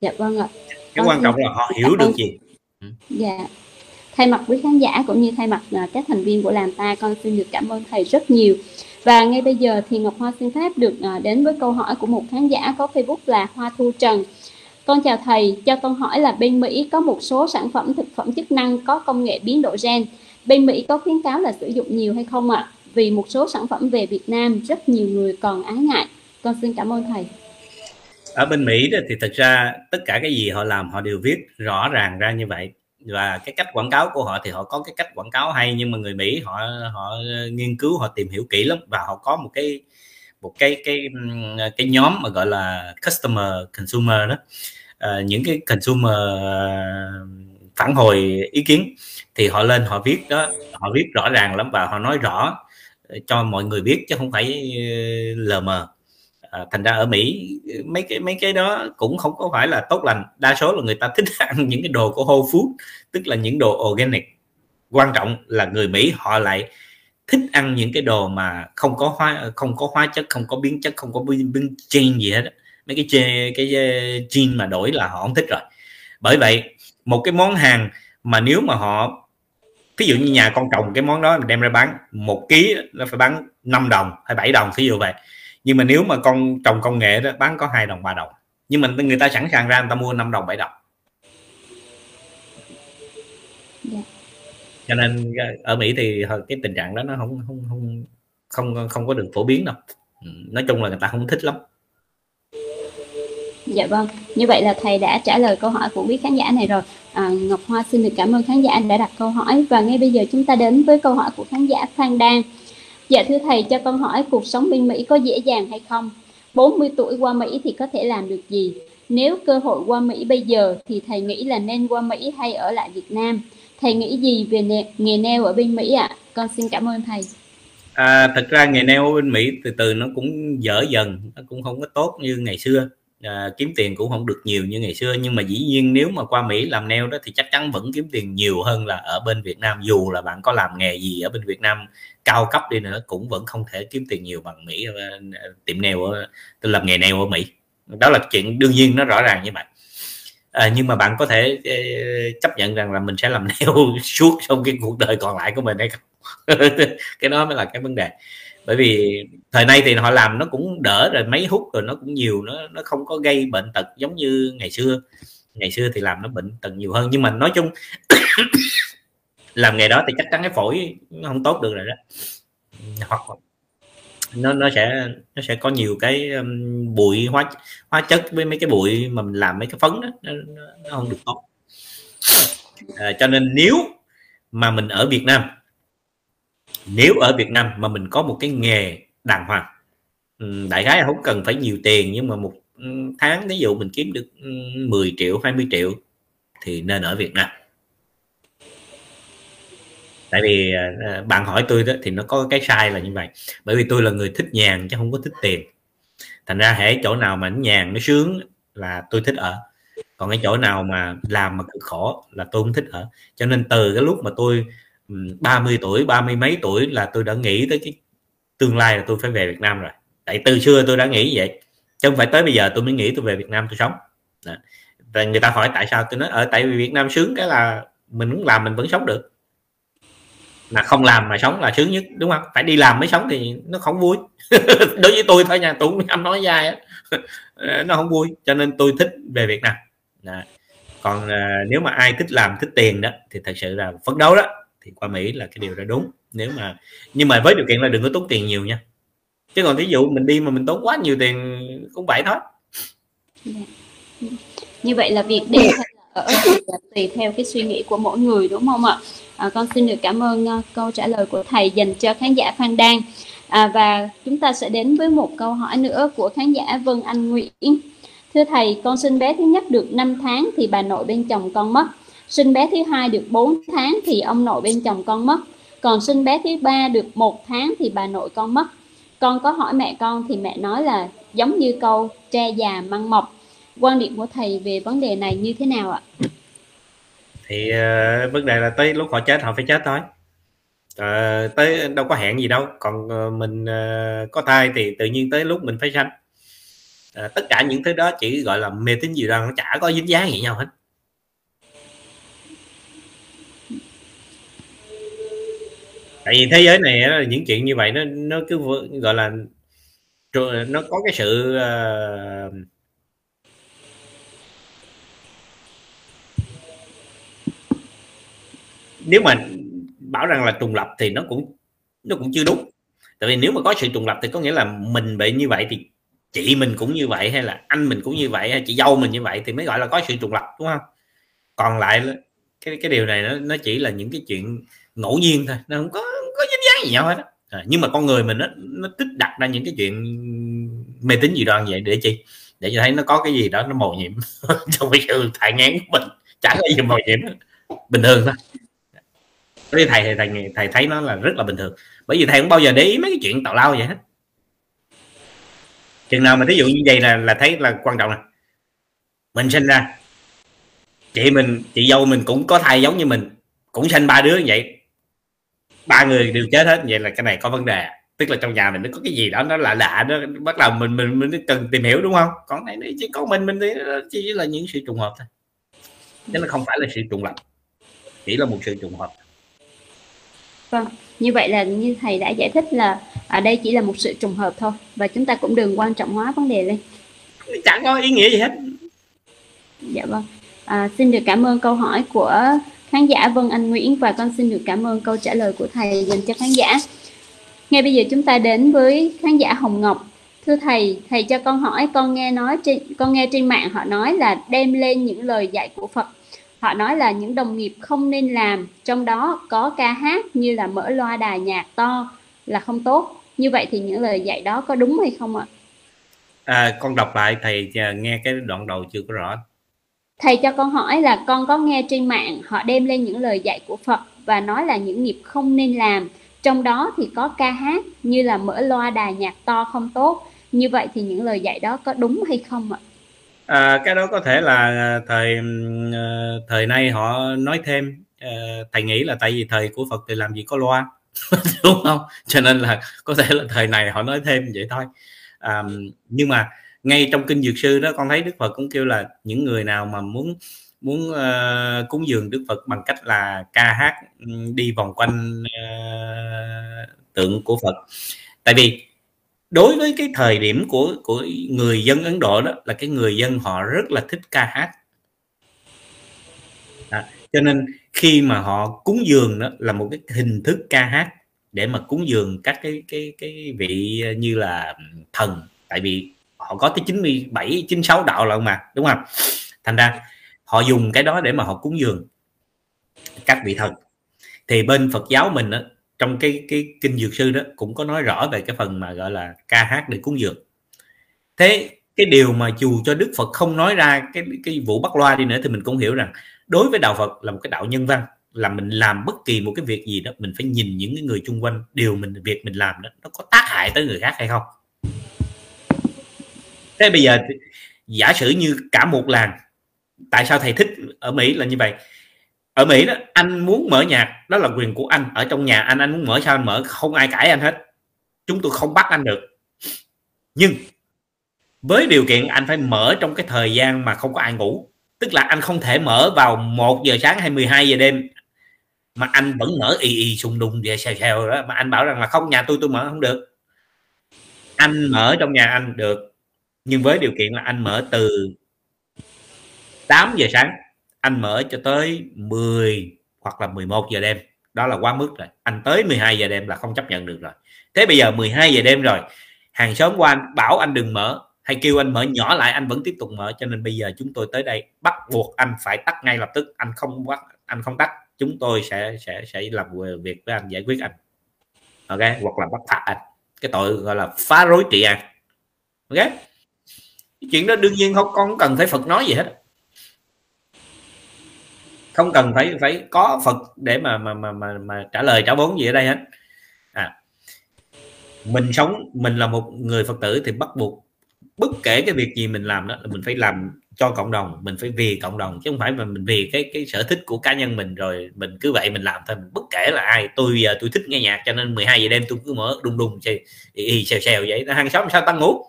Dạ vâng ạ. Cái quan trọng là họ hiểu được gì. Dạ thay mặt quý khán giả cũng như thay mặt à, các thành viên của làng ta con xin được cảm ơn thầy rất nhiều và ngay bây giờ thì Ngọc Hoa xin phép được à, đến với câu hỏi của một khán giả có Facebook là Hoa Thu Trần. Con chào thầy, cho con hỏi là bên Mỹ có một số sản phẩm thực phẩm chức năng có công nghệ biến đổi gen. Bên Mỹ có khuyến cáo là sử dụng nhiều hay không ạ? À? Vì một số sản phẩm về Việt Nam rất nhiều người còn ái ngại. Con xin cảm ơn thầy. Ở bên Mỹ thì thật ra tất cả cái gì họ làm họ đều viết rõ ràng ra như vậy và cái cách quảng cáo của họ thì họ có cái cách quảng cáo hay nhưng mà người Mỹ họ họ nghiên cứu họ tìm hiểu kỹ lắm. Và họ có một cái một cái cái cái nhóm mà gọi là customer consumer đó. À, những cái consumer phản hồi ý kiến thì họ lên họ viết đó họ viết rõ ràng lắm và họ nói rõ cho mọi người biết chứ không phải lờ mờ à, thành ra ở Mỹ mấy cái mấy cái đó cũng không có phải là tốt lành. Đa số là người ta thích ăn những cái đồ của Whole Food tức là những đồ organic. Quan trọng là người Mỹ họ lại thích ăn những cái đồ mà không có hóa không có hóa chất không có biến chất không có biến, biến gene gì hết mấy cái chê cái ờ, gene mà đổi là họ không thích rồi. Bởi vậy một cái món hàng mà nếu mà họ ví dụ như nhà con trồng cái món đó đem ra bán một ký nó phải bán 5 đồng hay 7 đồng ví dụ vậy nhưng mà nếu mà con trồng công nghệ đó bán có hai đồng ba đồng nhưng mà người ta sẵn sàng ra người ta mua 5 đồng 7 đồng dạ. cho nên ở Mỹ thì cái tình trạng đó nó không không không không không có được phổ biến đâu ừ, nói chung là người ta không thích lắm Dạ vâng, như vậy là thầy đã trả lời câu hỏi của quý khán giả này rồi. À, Ngọc Hoa xin được cảm ơn khán giả đã đặt câu hỏi và ngay bây giờ chúng ta đến với câu hỏi của khán giả Phan Đan. Dạ thưa thầy cho con hỏi cuộc sống bên Mỹ có dễ dàng hay không? 40 tuổi qua Mỹ thì có thể làm được gì? Nếu cơ hội qua Mỹ bây giờ thì thầy nghĩ là nên qua Mỹ hay ở lại Việt Nam? Thầy nghĩ gì về nghề neo ở bên Mỹ ạ? À? Con xin cảm ơn thầy. À, thật ra nghề neo ở bên Mỹ từ từ nó cũng dở dần, nó cũng không có tốt như ngày xưa à, kiếm tiền cũng không được nhiều như ngày xưa nhưng mà dĩ nhiên nếu mà qua Mỹ làm nail đó thì chắc chắn vẫn kiếm tiền nhiều hơn là ở bên Việt Nam dù là bạn có làm nghề gì ở bên Việt Nam cao cấp đi nữa cũng vẫn không thể kiếm tiền nhiều bằng Mỹ ờ, tiệm nail tôi làm nghề nail ở Mỹ. Đó là chuyện đương nhiên nó rõ ràng như vậy. À, nhưng mà bạn có thể ờ, chấp nhận rằng là mình sẽ làm nail suốt trong cái cuộc đời còn lại của mình hay không? Cái đó mới là cái vấn đề bởi vì thời nay thì họ làm nó cũng đỡ rồi mấy hút rồi nó cũng nhiều nó nó không có gây bệnh tật giống như ngày xưa. Ngày xưa thì làm nó bệnh tật nhiều hơn nhưng mà nói chung làm nghề đó thì chắc chắn cái phổi nó không tốt được rồi đó. Hoặc nó nó sẽ nó sẽ có nhiều cái um, bụi hóa hóa chất với mấy cái bụi mà mình làm mấy cái phấn đó nó, nó không được tốt. À, cho nên nếu mà mình ở Việt Nam nếu ở Việt Nam mà mình có một cái nghề đàng hoàng ừ, đại khái không cần phải nhiều tiền, nhưng mà một ừ, tháng ví dụ mình kiếm được ừ, 10 triệu 20 triệu thì nên ở Việt Nam. Tại vì à, à, bạn hỏi tôi đó thì nó có cái sai là như vậy. Bởi vì tôi là người thích nhàn chứ không có thích tiền. Thành ra hễ chỗ nào mà nó nhàn, nó sướng là tôi thích ở. Còn cái chỗ nào mà làm mà cực khổ là tôi không thích ở. Cho nên từ cái lúc mà tôi 30 tuổi ba mươi mấy tuổi là tôi đã nghĩ tới cái tương lai là tôi phải về Việt Nam rồi. Tại từ xưa tôi đã nghĩ vậy. Chứ không phải tới bây giờ tôi mới nghĩ tôi về Việt Nam tôi sống. Đó. người ta hỏi tại sao? Tôi nói ở tại vì Việt Nam sướng cái là mình muốn làm mình vẫn sống được. Mà không làm mà sống là sướng nhất đúng không? Phải đi làm mới sống thì nó không vui. Đối với tôi thôi nha tôi cũng không nói dài nó không vui cho nên tôi thích về Việt Nam. Đó. còn à, nếu mà ai thích làm thích tiền đó thì thật sự là phấn đấu đó thì qua Mỹ là cái điều đó đúng. Nếu mà nhưng mà với điều kiện là đừng có tốn tiền nhiều nha. Chứ còn ví dụ mình đi mà mình tốn quá nhiều tiền cũng vậy thôi dạ. như vậy là việc đi hay là ở là tùy theo cái suy nghĩ của mỗi người đúng không ạ? À, con xin được cảm ơn uh, câu trả lời của thầy dành cho khán giả Phan Đan. À, và chúng ta sẽ đến với một câu hỏi nữa của khán giả Vân Anh Nguyễn. Thưa thầy con sinh bé thứ nhất được 5 tháng thì bà nội bên chồng con mất sinh bé thứ hai được 4 tháng thì ông nội bên chồng con mất. Còn sinh bé thứ ba được một tháng thì bà nội con mất. Con có hỏi mẹ con thì mẹ nói là giống như câu tre già măng mọc. Quan điểm của thầy về vấn đề này như thế nào ạ? Thì uh, vấn đề là tới lúc họ chết họ phải chết thôi. Uh, tới đâu có hẹn gì đâu. Còn uh, mình uh, có thai thì tự nhiên tới lúc mình phải sanh. Uh, tất cả những thứ đó chỉ gọi là mê tín gì đó nó chả có dính dáng gì nhau hết. Tại vì thế giới này những chuyện như vậy nó nó cứ gọi là nó có cái sự uh, nếu mà bảo rằng là trùng lập thì nó cũng nó cũng chưa đúng. Tại vì nếu mà có sự trùng lập thì có nghĩa là mình bị như vậy thì chị mình cũng như vậy hay là anh mình cũng như vậy hay chị dâu mình như vậy thì mới gọi là có sự trùng lập đúng không? Còn lại cái cái điều này nó nó chỉ là những cái chuyện ngẫu nhiên thôi nó không có không có dính dáng gì nhau hết à, nhưng mà con người mình nó nó thích đặt ra những cái chuyện mê tín gì đoan vậy để chi? Để cho thấy nó có cái gì đó nó màu nhiệm trong cái sự thải ngán của mình. Chẳng có gì màu nhiệm bình thường thôi. Với thầy thì thầy thầy thấy nó là rất là bình thường. Bởi vì thầy không bao giờ để ý mấy cái chuyện tào lao vậy hết. Chừng nào mà ví dụ như vậy là là thấy là quan trọng nè. Mình sinh ra chị mình chị dâu mình cũng có thai giống như mình cũng sinh ba đứa như vậy ba người đều chết hết. Vậy là cái này có vấn đề. Tức là trong nhà mình nó có cái gì đó nó lạ lạ đó bắt đầu mình mình mình cần tìm hiểu đúng không? Còn này chỉ có mình mình thì chỉ là những sự trùng hợp thôi. Chứ nó không phải là sự trùng lập chỉ là một sự trùng hợp. Vâng như vậy là như thầy đã giải thích là ở đây chỉ là một sự trùng hợp thôi và chúng ta cũng đừng quan trọng hóa vấn đề lên. Chẳng có ý nghĩa gì hết. Dạ vâng. À, xin được cảm ơn câu hỏi của khán giả Vân Anh Nguyễn và con xin được cảm ơn câu trả lời của thầy dành cho khán giả. Ngay bây giờ chúng ta đến với khán giả Hồng Ngọc. Thưa thầy, thầy cho con hỏi con nghe nói trên con nghe trên mạng họ nói là đem lên những lời dạy của Phật. Họ nói là những đồng nghiệp không nên làm, trong đó có ca hát như là mở loa đài nhạc to là không tốt. Như vậy thì những lời dạy đó có đúng hay không ạ? À, con đọc lại thầy à, nghe cái đoạn đầu chưa có rõ. Thầy cho con hỏi là con có nghe trên mạng họ đem lên những lời dạy của Phật và nói là những nghiệp không nên làm. Trong đó thì có ca hát như là mở loa đài nhạc to không tốt. Như vậy thì những lời dạy đó có đúng hay không ạ? À, cái đó có thể là à, thời à, thời nay họ nói thêm à, thầy nghĩ là tại vì thời của Phật thì làm gì có loa đúng không cho nên là có thể là thời này họ nói thêm vậy thôi à, nhưng mà ngay trong kinh dược sư đó con thấy đức phật cũng kêu là những người nào mà muốn muốn uh, cúng dường đức phật bằng cách là ca hát ừ, đi vòng quanh uh, tượng của phật tại vì đối với cái thời điểm của của người dân ấn độ đó là cái người dân họ rất là thích ca hát đó. cho nên khi mà họ cúng dường đó là một cái hình thức ca hát để mà cúng dường các cái cái cái vị như là thần tại vì họ có tới 97 96 đạo lận mà đúng không? Thành ra họ dùng cái đó để mà họ cúng dường các vị thần. Thì bên Phật giáo mình đó, trong cái cái kinh dược sư đó cũng có nói rõ về cái phần mà gọi là ca hát để cúng dường. Thế cái điều mà dù cho Đức Phật không nói ra cái cái vụ bắt loa đi nữa thì mình cũng hiểu rằng đối với đạo Phật là một cái đạo nhân văn là mình làm bất kỳ một cái việc gì đó mình phải nhìn những cái người chung quanh điều mình việc mình làm đó nó có tác hại tới người khác hay không? Thế bây giờ giả sử như cả một làng, tại sao thầy thích ở mỹ là như vậy? Ở mỹ đó, anh muốn mở nhạc, đó là quyền của anh. Ở trong nhà anh anh muốn mở sao anh mở? Không ai cãi anh hết. Chúng tôi không bắt anh được. Nhưng, với điều kiện anh phải mở trong cái thời gian mà không có ai ngủ. Tức là anh không thể mở vào 1 giờ sáng hay 12 giờ đêm, mà anh vẫn mở y y xung đùng về xèo xèo đó. Mà anh bảo rằng là không, nhà tôi tôi mở không được. Anh mở trong nhà anh được nhưng với điều kiện là anh mở từ 8 giờ sáng, anh mở cho tới 10 hoặc là 11 giờ đêm. Đó là quá mức rồi. Anh tới 12 giờ đêm là không chấp nhận được rồi. Thế bây giờ 12 giờ đêm rồi, hàng xóm của anh bảo anh đừng mở, hay kêu anh mở nhỏ lại, anh vẫn tiếp tục mở. Cho nên bây giờ chúng tôi tới đây, bắt buộc anh phải tắt ngay lập tức. Anh không bắt, anh không tắt. Chúng tôi sẽ sẽ sẽ làm việc với anh, giải quyết anh. Ok? Hoặc là bắt phạt anh. Cái tội gọi là phá rối trị an. Ok? Chuyện đó đương nhiên không con cần phải Phật nói gì hết không cần phải phải có Phật để mà mà mà mà, mà trả lời trả vốn gì ở đây hết. À mình sống mình là một người Phật tử thì bắt buộc bất kể cái việc gì mình làm đó là mình phải làm cho cộng đồng mình phải vì cộng đồng chứ không phải mà mình vì cái cái sở thích của cá nhân mình rồi mình cứ vậy mình làm thôi. Mình bất kể là ai tôi giờ tôi thích nghe nhạc cho nên 12 giờ đêm tôi cứ mở đùng đùng xèo xèo vậy. Hàng xóm sao tăng ngủ?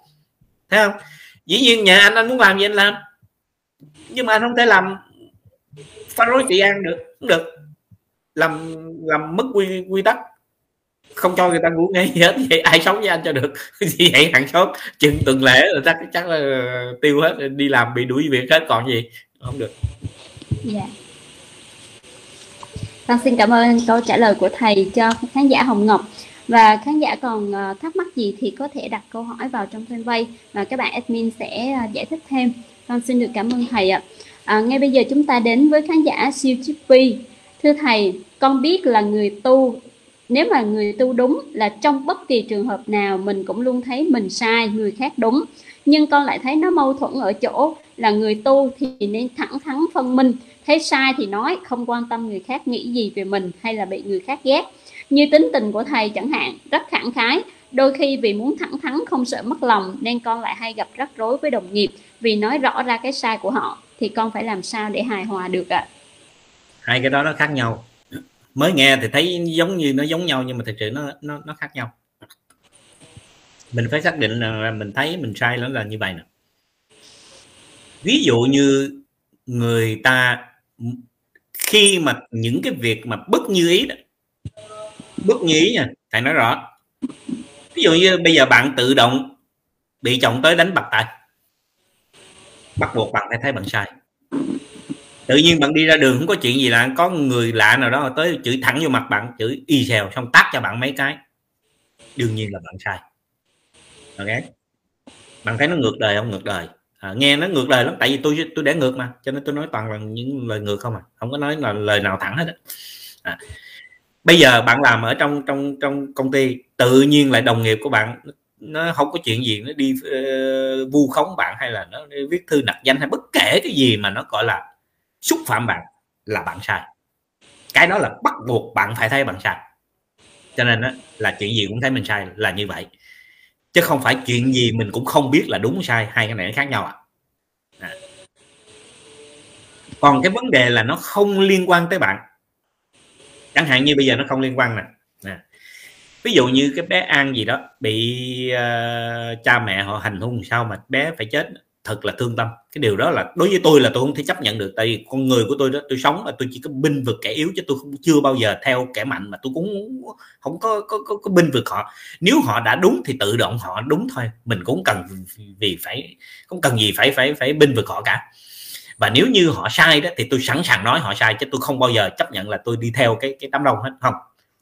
Thấy không? Dĩ nhiên nhà anh anh muốn làm gì anh làm. Nhưng mà anh không thể làm phá rối trị an được, không được. Làm làm mất quy quy tắc. Không cho người ta ngủ ngay gì hết, vậy ai sống với anh cho được? Gì vậy hàng xóm chừng tuần lễ là chắc chắc là tiêu hết, đi làm bị đuổi việc hết. Còn gì? Không được. Dạ. Con xin cảm ơn câu trả lời của thầy cho khán giả Hồng Ngọc và khán giả còn ờ, thắc mắc gì thì có thể đặt câu hỏi vào trong fanpage và các bạn admin sẽ ờ, giải thích thêm. Con xin được cảm ơn thầy ạ. À, ngay bây giờ chúng ta đến với khán giả siêu chippy thưa thầy con biết là người tu nếu mà người tu đúng là trong bất kỳ trường hợp nào mình cũng luôn thấy mình sai người khác đúng. Nhưng con lại thấy nó mâu thuẫn ở chỗ là người tu thì nên thẳng thắn phân minh thấy sai thì nói không quan tâm người khác nghĩ gì về mình hay là bị người khác ghét như tính tình của thầy chẳng hạn, rất khẳng khái. Đôi khi vì muốn thẳng thắn, không sợ mất lòng, nên con lại hay gặp rắc rối với đồng nghiệp vì nói rõ ra cái sai của họ, thì con phải làm sao để hài hòa được ạ? À? hai cái đó nó khác nhau. Mới nghe thì thấy giống như nó giống nhau, nhưng mà thực sự nó nó nó khác nhau. Mình phải xác định là mình thấy mình sai nó là như vậy nè. Ví dụ như người ta, khi mà những cái việc mà bất như ý đó bất nhí nha. Thầy nói rõ. Ví dụ như bây giờ bạn tự động bị chồng tới đánh bạc tài. Bắt buộc bạn phải thấy bạn sai. Tự nhiên bạn đi ra đường không có chuyện gì là có người lạ nào đó tới chửi thẳng vô mặt bạn chửi y xèo xong tát cho bạn mấy cái. Đương nhiên là bạn sai. Ok? Bạn thấy nó ngược đời không? Ngược đời. À, nghe nó ngược đời lắm tại vì tôi tôi để ngược mà cho nên tôi nói toàn là những lời ngược không à. Không có nói là lời nào thẳng hết á. À bây giờ bạn làm ở trong trong trong công ty tự nhiên lại đồng nghiệp của bạn nó không có chuyện gì nó đi uh, vu khống bạn hay là nó viết thư nặc danh hay bất kể cái gì mà nó gọi là xúc phạm bạn là bạn sai cái đó là bắt buộc bạn phải thấy bạn sai cho nên đó, là chuyện gì cũng thấy mình sai là như vậy chứ không phải chuyện gì mình cũng không biết là đúng sai hai cái này nó khác nhau à. à. còn cái vấn đề là nó không liên quan tới bạn chẳng hạn như bây giờ nó không liên quan nè. Nè. Ví dụ như cái bé an gì đó bị uh, cha mẹ họ hành hung sao mà bé phải chết thật là thương tâm. Cái điều đó là đối với tôi là tôi không thể chấp nhận được tại vì con người của tôi đó tôi sống là tôi chỉ có binh vực kẻ yếu chứ tôi không chưa bao giờ theo kẻ mạnh mà tôi cũng không có có, có, có binh vực họ. Nếu họ đã đúng thì tự động họ đúng thôi. Mình cũng cần vì phải không cần gì phải phải phải binh vực họ cả và nếu như họ sai đó thì tôi sẵn sàng nói họ sai chứ tôi không bao giờ chấp nhận là tôi đi theo cái cái đám đông hết không.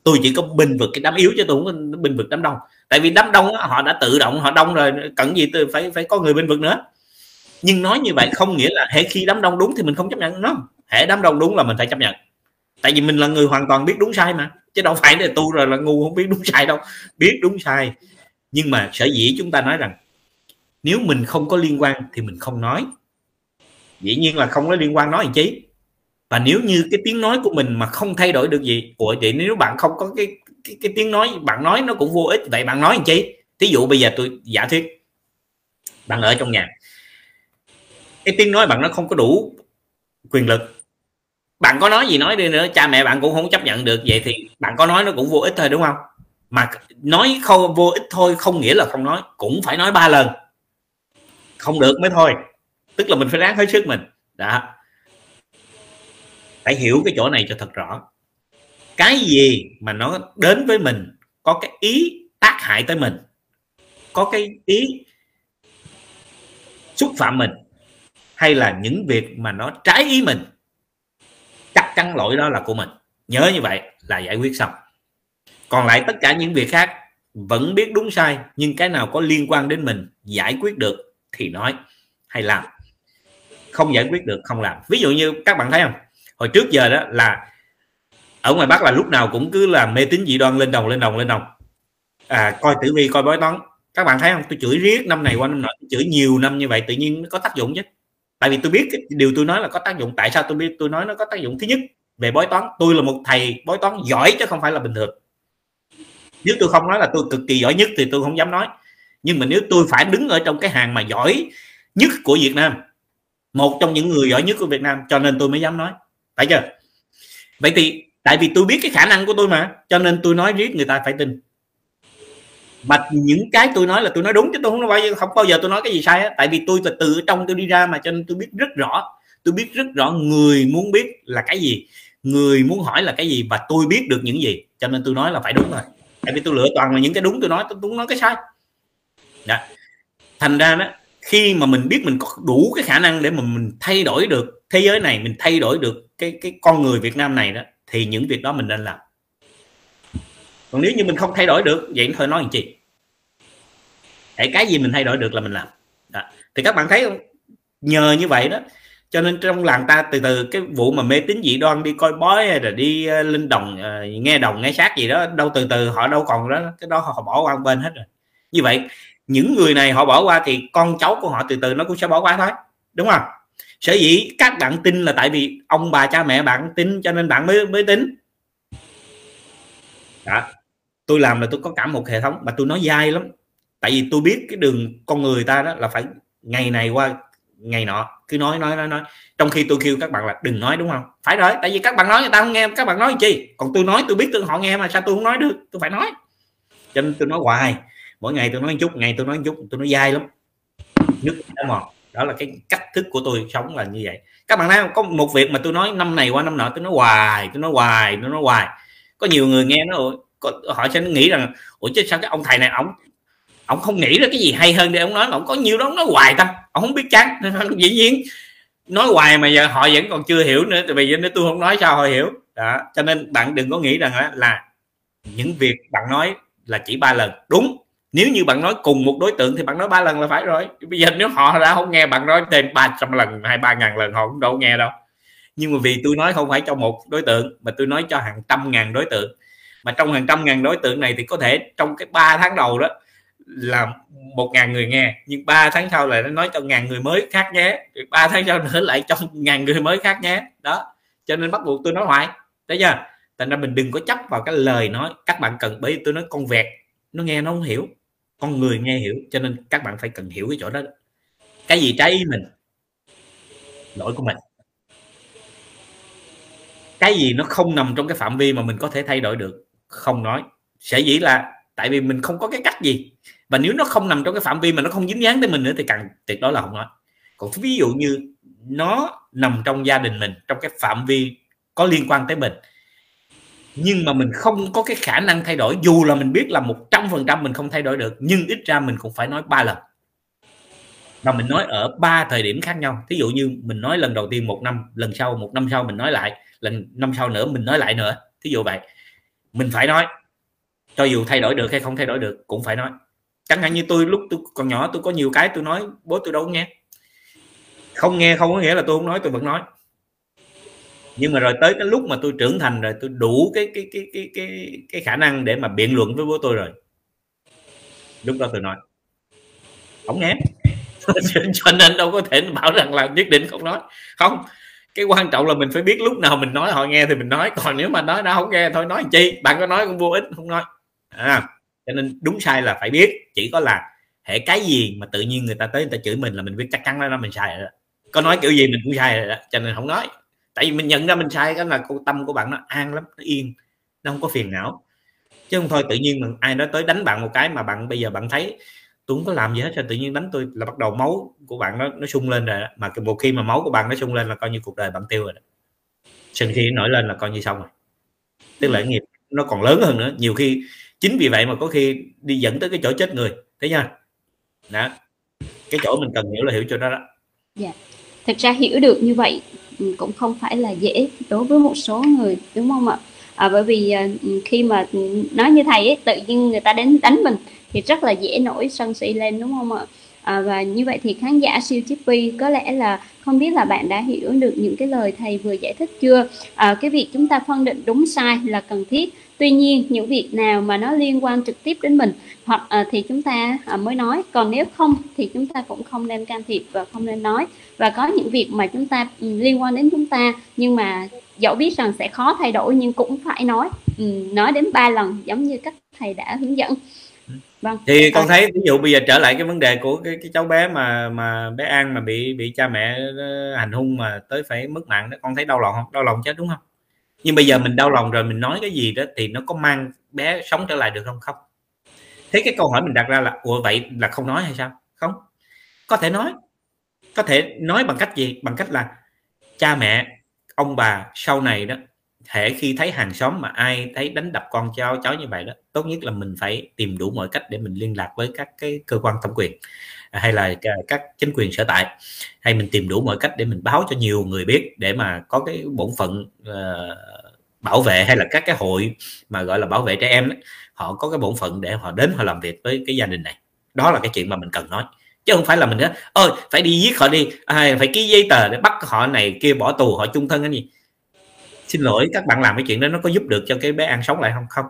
Tôi chỉ có binh vực cái đám yếu chứ tôi không có binh vực đám đông. Tại vì đám đông đó, họ đã tự động họ đông rồi cần gì tôi phải phải có người binh vực nữa. Nhưng nói như vậy không nghĩa là hệ khi đám đông đúng thì mình không chấp nhận nó hệ đám đông đúng là mình phải chấp nhận. Tại vì mình là người hoàn toàn biết đúng sai mà chứ đâu phải là tu rồi là ngu không biết đúng sai đâu. Biết đúng sai. Nhưng mà sở dĩ chúng ta nói rằng nếu mình không có liên quan thì mình không nói dĩ nhiên là không có liên quan nói gì chí và nếu như cái tiếng nói của mình mà không thay đổi được gì của vậy nếu bạn không có cái, cái cái tiếng nói bạn nói nó cũng vô ích vậy bạn nói gì chí thí dụ bây giờ tôi giả thuyết bạn ở trong nhà. Cái tiếng nói bạn nó không có đủ quyền lực. Bạn có nói gì nói đi nữa cha mẹ bạn cũng không chấp nhận được vậy thì bạn có nói nó cũng vô ích thôi đúng không? Mà nói không vô ích thôi không nghĩa là không nói cũng phải nói ba lần. Không được mới thôi tức là mình phải ráng hết sức mình. Đó. Phải hiểu cái chỗ này cho thật rõ. Cái gì mà nó đến với mình có cái ý tác hại tới mình, có cái ý xúc phạm mình, hay là những việc mà nó trái ý mình, chắc chắn lỗi đó là của mình. Nhớ như vậy là giải quyết xong. Còn lại tất cả những việc khác vẫn biết đúng sai, nhưng cái nào có liên quan đến mình giải quyết được thì nói hay làm không giải quyết được không làm. Ví dụ như các bạn thấy không? Hồi trước giờ đó là ở ngoài bắc là lúc nào cũng cứ là mê tín dị đoan lên đồng lên đồng lên đồng. À, coi tử vi coi bói toán. Các bạn thấy không? Tôi chửi riết năm này qua năm nọ chửi nhiều năm như vậy tự nhiên nó có tác dụng chứ. Tại vì tôi biết điều tôi nói là có tác dụng. Tại sao tôi biết? Tôi nói nó có tác dụng. Thứ nhất về bói toán. Tôi là một thầy bói toán giỏi chứ không phải là bình thường. Nếu tôi không nói là tôi cực kỳ giỏi nhất thì tôi không dám nói. Nhưng mà nếu tôi phải đứng ở trong cái hàng mà giỏi nhất của Việt Nam một trong những người giỏi nhất của Việt Nam, cho nên tôi mới dám nói. Phải chưa? Vậy thì, tại vì tôi biết cái khả năng của tôi mà, cho nên tôi nói riết người ta phải tin. Mà những cái tôi nói là tôi nói đúng chứ tôi không bao giờ không bao giờ tôi nói cái gì sai á. Tại vì tôi là từ trong tôi đi ra mà, cho nên tôi biết rất rõ. Tôi biết rất rõ người muốn biết là cái gì, người muốn hỏi là cái gì và tôi biết được những gì. Cho nên tôi nói là phải đúng rồi. Tại vì tôi lựa toàn là những cái đúng tôi nói, tôi đúng nói cái sai. Đó. thành ra đó khi mà mình biết mình có đủ cái khả năng để mà mình thay đổi được thế giới này mình thay đổi được cái cái con người Việt Nam này đó thì những việc đó mình nên làm. Còn nếu như mình không thay đổi được vậy thôi nói làm chi? Để cái gì mình thay đổi được là mình làm. Đó. thì các bạn thấy không? Nhờ như vậy đó cho nên trong làng ta từ từ cái vụ mà mê tín dị đoan đi coi bói hay là đi uh, linh đồng uh, ờ, nghe đồng nghe sát gì đó đâu từ từ họ đâu còn đó cái đó họ bỏ qua bên hết rồi. Như vậy những người này họ bỏ qua thì con cháu của họ từ từ nó cũng sẽ bỏ qua thôi. Đúng không? Sở dĩ các bạn tin là tại vì ông bà cha mẹ bạn tin cho nên bạn mới mới tính đó dạ. tôi làm là tôi có cả một hệ thống mà tôi nói dai lắm. Tại vì tôi biết cái đường con người ta đó là phải ngày này qua ngày nọ. Cứ nói nói nói nói. Trong khi tôi kêu các bạn là đừng nói, đúng không? Phải rồi, tại vì các bạn nói người ta không nghe, các bạn nói chi? Còn tôi nói, tôi biết tôi họ nghe mà sao tôi không nói được? Tôi phải nói. Cho nên tôi nói hoài mỗi ngày tôi nói một chút, ngày tôi nói một chút, tôi nói dai lắm. Nước đã mòn. Đó là cái cách thức của tôi sống là như vậy. Các bạn thấy không? Có một việc mà tôi nói năm này qua năm nọ, tôi nói hoài, tôi nói hoài, tôi nói hoài. Có nhiều người nghe nó họ sẽ nghĩ rằng, ủa, chứ sao cái ông thầy này ông ông không nghĩ ra cái gì hay hơn để ông nói, mà ông có nhiều đó ông nói hoài ta. Ông không biết chán. Dĩ nhiên, nói hoài mà giờ họ vẫn còn chưa hiểu nữa, tại vì nếu tôi không nói sao họ hiểu. Đó, cho nên bạn đừng có nghĩ rằng là những việc bạn nói là chỉ ba lần. Đúng nếu như bạn nói cùng một đối tượng thì bạn nói ba lần là phải rồi. Bây giờ nếu họ đã không nghe, bạn nói thêm 300 lần hay ba ngàn lần, họ cũng đâu nghe đâu. Nhưng mà vì tôi nói không phải cho một đối tượng, mà tôi nói cho hàng trăm ngàn đối tượng. Mà trong hàng trăm ngàn đối tượng này thì có thể trong cái ba tháng đầu đó là một ngàn người nghe, nhưng ba tháng sau lại nó nói cho ngàn người mới khác nhé. Ba tháng sau nữa lại cho ngàn người mới khác nhé. Đó, cho nên bắt buộc tôi nói hoài. Thấy chưa? Thành ra mình đừng có chấp vào cái lời nói. Các bạn cần bởi vì tôi nói con vẹt nó nghe nó không hiểu. Con người nghe hiểu cho nên các bạn phải cần hiểu cái chỗ đó. Cái gì trái ý mình lỗi của mình. Cái gì nó không nằm trong cái phạm vi mà mình có thể thay đổi được không nói. Sẽ dĩ là tại vì mình không có cái cách gì. Và nếu nó không nằm trong cái phạm vi mà nó không dính dáng tới mình nữa thì càng tuyệt đối là không nói. Còn ví dụ như nó nằm trong gia đình mình trong cái phạm vi có liên quan tới mình nhưng mà mình không có cái khả năng thay đổi, dù là mình biết là một trăm phần trăm mình không thay đổi được, nhưng ít ra mình cũng phải nói ba lần. Và mình nói ở ba thời điểm khác nhau. Thí dụ như mình nói lần đầu tiên một năm, lần sau một năm sau mình nói lại, lần năm sau nữa mình nói lại nữa. Thí dụ vậy. Mình phải nói, cho dù thay đổi được hay không thay đổi được, cũng phải nói. Chẳng hạn như tôi lúc tôi còn nhỏ, tôi có nhiều cái tôi nói, bố, tôi đâu nghe. Không nghe không có nghĩa là tôi không nói, tôi vẫn nói nhưng mà rồi tới cái lúc mà tôi trưởng thành rồi tôi đủ cái cái cái cái cái cái khả năng để mà biện luận với bố tôi rồi. Lúc đó tôi nói không nghe cho nên đâu có thể bảo rằng là nhất định không nói. Không cái quan trọng là mình phải biết lúc nào mình nói họ nghe thì mình nói. Còn nếu mà nói nó không nghe thôi nói chi? Bạn có nói cũng vô ích không nói. À, cho nên đúng sai là phải biết chỉ có là hệ cái gì mà tự nhiên người ta tới người ta chửi mình là mình biết chắc chắn là mình sai rồi đó. có nói kiểu gì mình cũng sai rồi đó cho nên không nói tại vì mình nhận ra mình sai cái là cô tâm của bạn nó an lắm nó yên nó không có phiền não. Chứ không thôi tự nhiên mà ai nói tới đánh bạn một cái mà bạn bây giờ bạn thấy tôi không có làm gì hết sao tự nhiên đánh tôi là bắt đầu máu của bạn nó nó sung lên rồi đó. mà một khi mà máu của bạn nó sung lên là coi như cuộc đời bạn tiêu rồi đó. sân khi nổi lên là coi như xong rồi. Tức là nghiệp nó còn lớn hơn nữa. Nhiều khi chính vì vậy mà có khi đi dẫn tới cái chỗ chết người thấy nha đó. Cái chỗ mình cần hiểu là hiểu cho đó đó. Dạ. Thực ra hiểu được như vậy. ừ, cũng không phải là dễ đối với một số người đúng không ạ? À, bởi vì à, khi mà nói như thầy ấy, tự nhiên người ta đến đánh mình thì rất là dễ nổi sân si lên đúng không ạ? À, và như vậy thì khán giả siêu chippy có lẽ là không biết là bạn đã hiểu được những cái lời thầy vừa giải thích chưa? À, cái việc chúng ta phân định đúng sai là cần thiết tuy nhiên những việc nào mà nó liên quan trực tiếp đến mình hoặc à, thì chúng ta à, mới nói. Còn nếu không thì chúng ta cũng không nên can thiệp và không nên nói. Và có những việc mà chúng ta um, liên quan đến chúng ta nhưng mà dẫu biết rằng sẽ khó thay đổi nhưng cũng phải nói. Um, nói đến ba lần giống như cách thầy đã hướng dẫn. Vâng thì con thấy ví dụ bây giờ trở lại cái vấn đề của cái, cái cháu bé mà mà bé An mà bị bị cha mẹ ờ, hành hung mà tới phải mất mạng đó con thấy đau lòng không? Đau lòng chết đúng không nhưng bây giờ mình đau lòng rồi mình nói cái gì đó thì nó có mang bé sống trở lại được không? Không. Thế cái câu hỏi mình đặt ra là ủa vậy là không nói hay sao? Không. Có thể nói. Có thể nói bằng cách gì? Bằng cách là cha mẹ ông bà sau này đó thể khi thấy hàng xóm mà ai thấy đánh đập con cháu cháu như vậy đó tốt nhất là mình phải tìm đủ mọi cách để mình liên lạc với các cái cơ quan thẩm quyền hay là các chính quyền sở tại. Hay mình tìm đủ mọi cách để mình báo cho nhiều người biết để mà có cái bổn phận uh, bảo vệ hay là các cái hội mà gọi là bảo vệ trẻ em họ có cái bổn phận để họ đến họ làm việc với cái gia đình này. Đó là cái chuyện mà mình cần nói. Chứ không phải là mình nói ơi phải đi giết họ đi à, phải ký giấy tờ để bắt họ này kia bỏ tù họ chung thân cái gì. Xin lỗi các bạn làm cái chuyện đó nó có giúp được cho cái bé ăn sống lại không? Không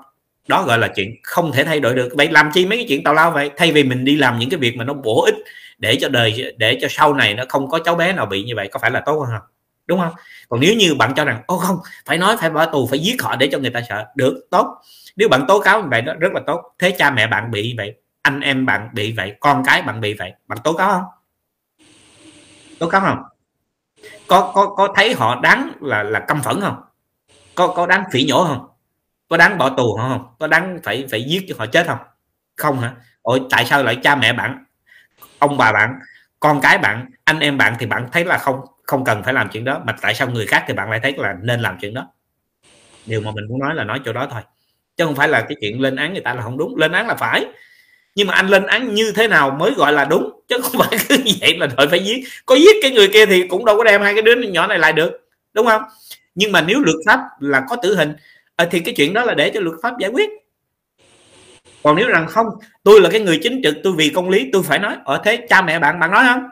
đó gọi là chuyện không thể thay đổi được. Vậy làm chi mấy cái chuyện tào lao vậy? Thay vì mình đi làm những cái việc mà nó bổ ích để cho đời, để cho sau này nó không có cháu bé nào bị như vậy, có phải là tốt hơn không? Đúng không? Còn nếu như bạn cho rằng, ô, không, phải nói, phải bỏ tù, phải giết họ để cho người ta sợ. Được, tốt. Nếu bạn tố cáo như vậy đó, rất là tốt. Thế cha mẹ bạn bị vậy, anh em bạn bị vậy, con cái bạn bị vậy, bạn tố cáo không? Tố cáo không? Có có có thấy họ đáng là là căm phẫn không? Có có đáng phỉ nhổ không? Có đáng bỏ tù không? Có đáng phải phải giết cho họ chết không? Không hả? Ôi, tại sao lại cha mẹ bạn, ông bà bạn, con cái bạn, anh em bạn thì bạn thấy là không không cần phải làm chuyện đó, mà tại sao người khác thì bạn lại thấy là nên làm chuyện đó? Điều mà mình muốn nói là nói chỗ đó thôi. Chứ không phải là cái chuyện lên án người ta là không đúng, lên án là phải. Nhưng mà anh lên án như thế nào mới gọi là đúng? Chứ không phải cứ vậy là đợi phải giết. Có giết cái người kia thì cũng đâu có đem hai cái đứa nhỏ này lại được, đúng không? Nhưng mà nếu luật pháp là có tử hình à, thì cái chuyện đó là để cho luật pháp giải quyết. Còn nếu rằng không tôi là cái người chính trực tôi vì công lý tôi phải nói ở thế cha mẹ bạn bạn nói không?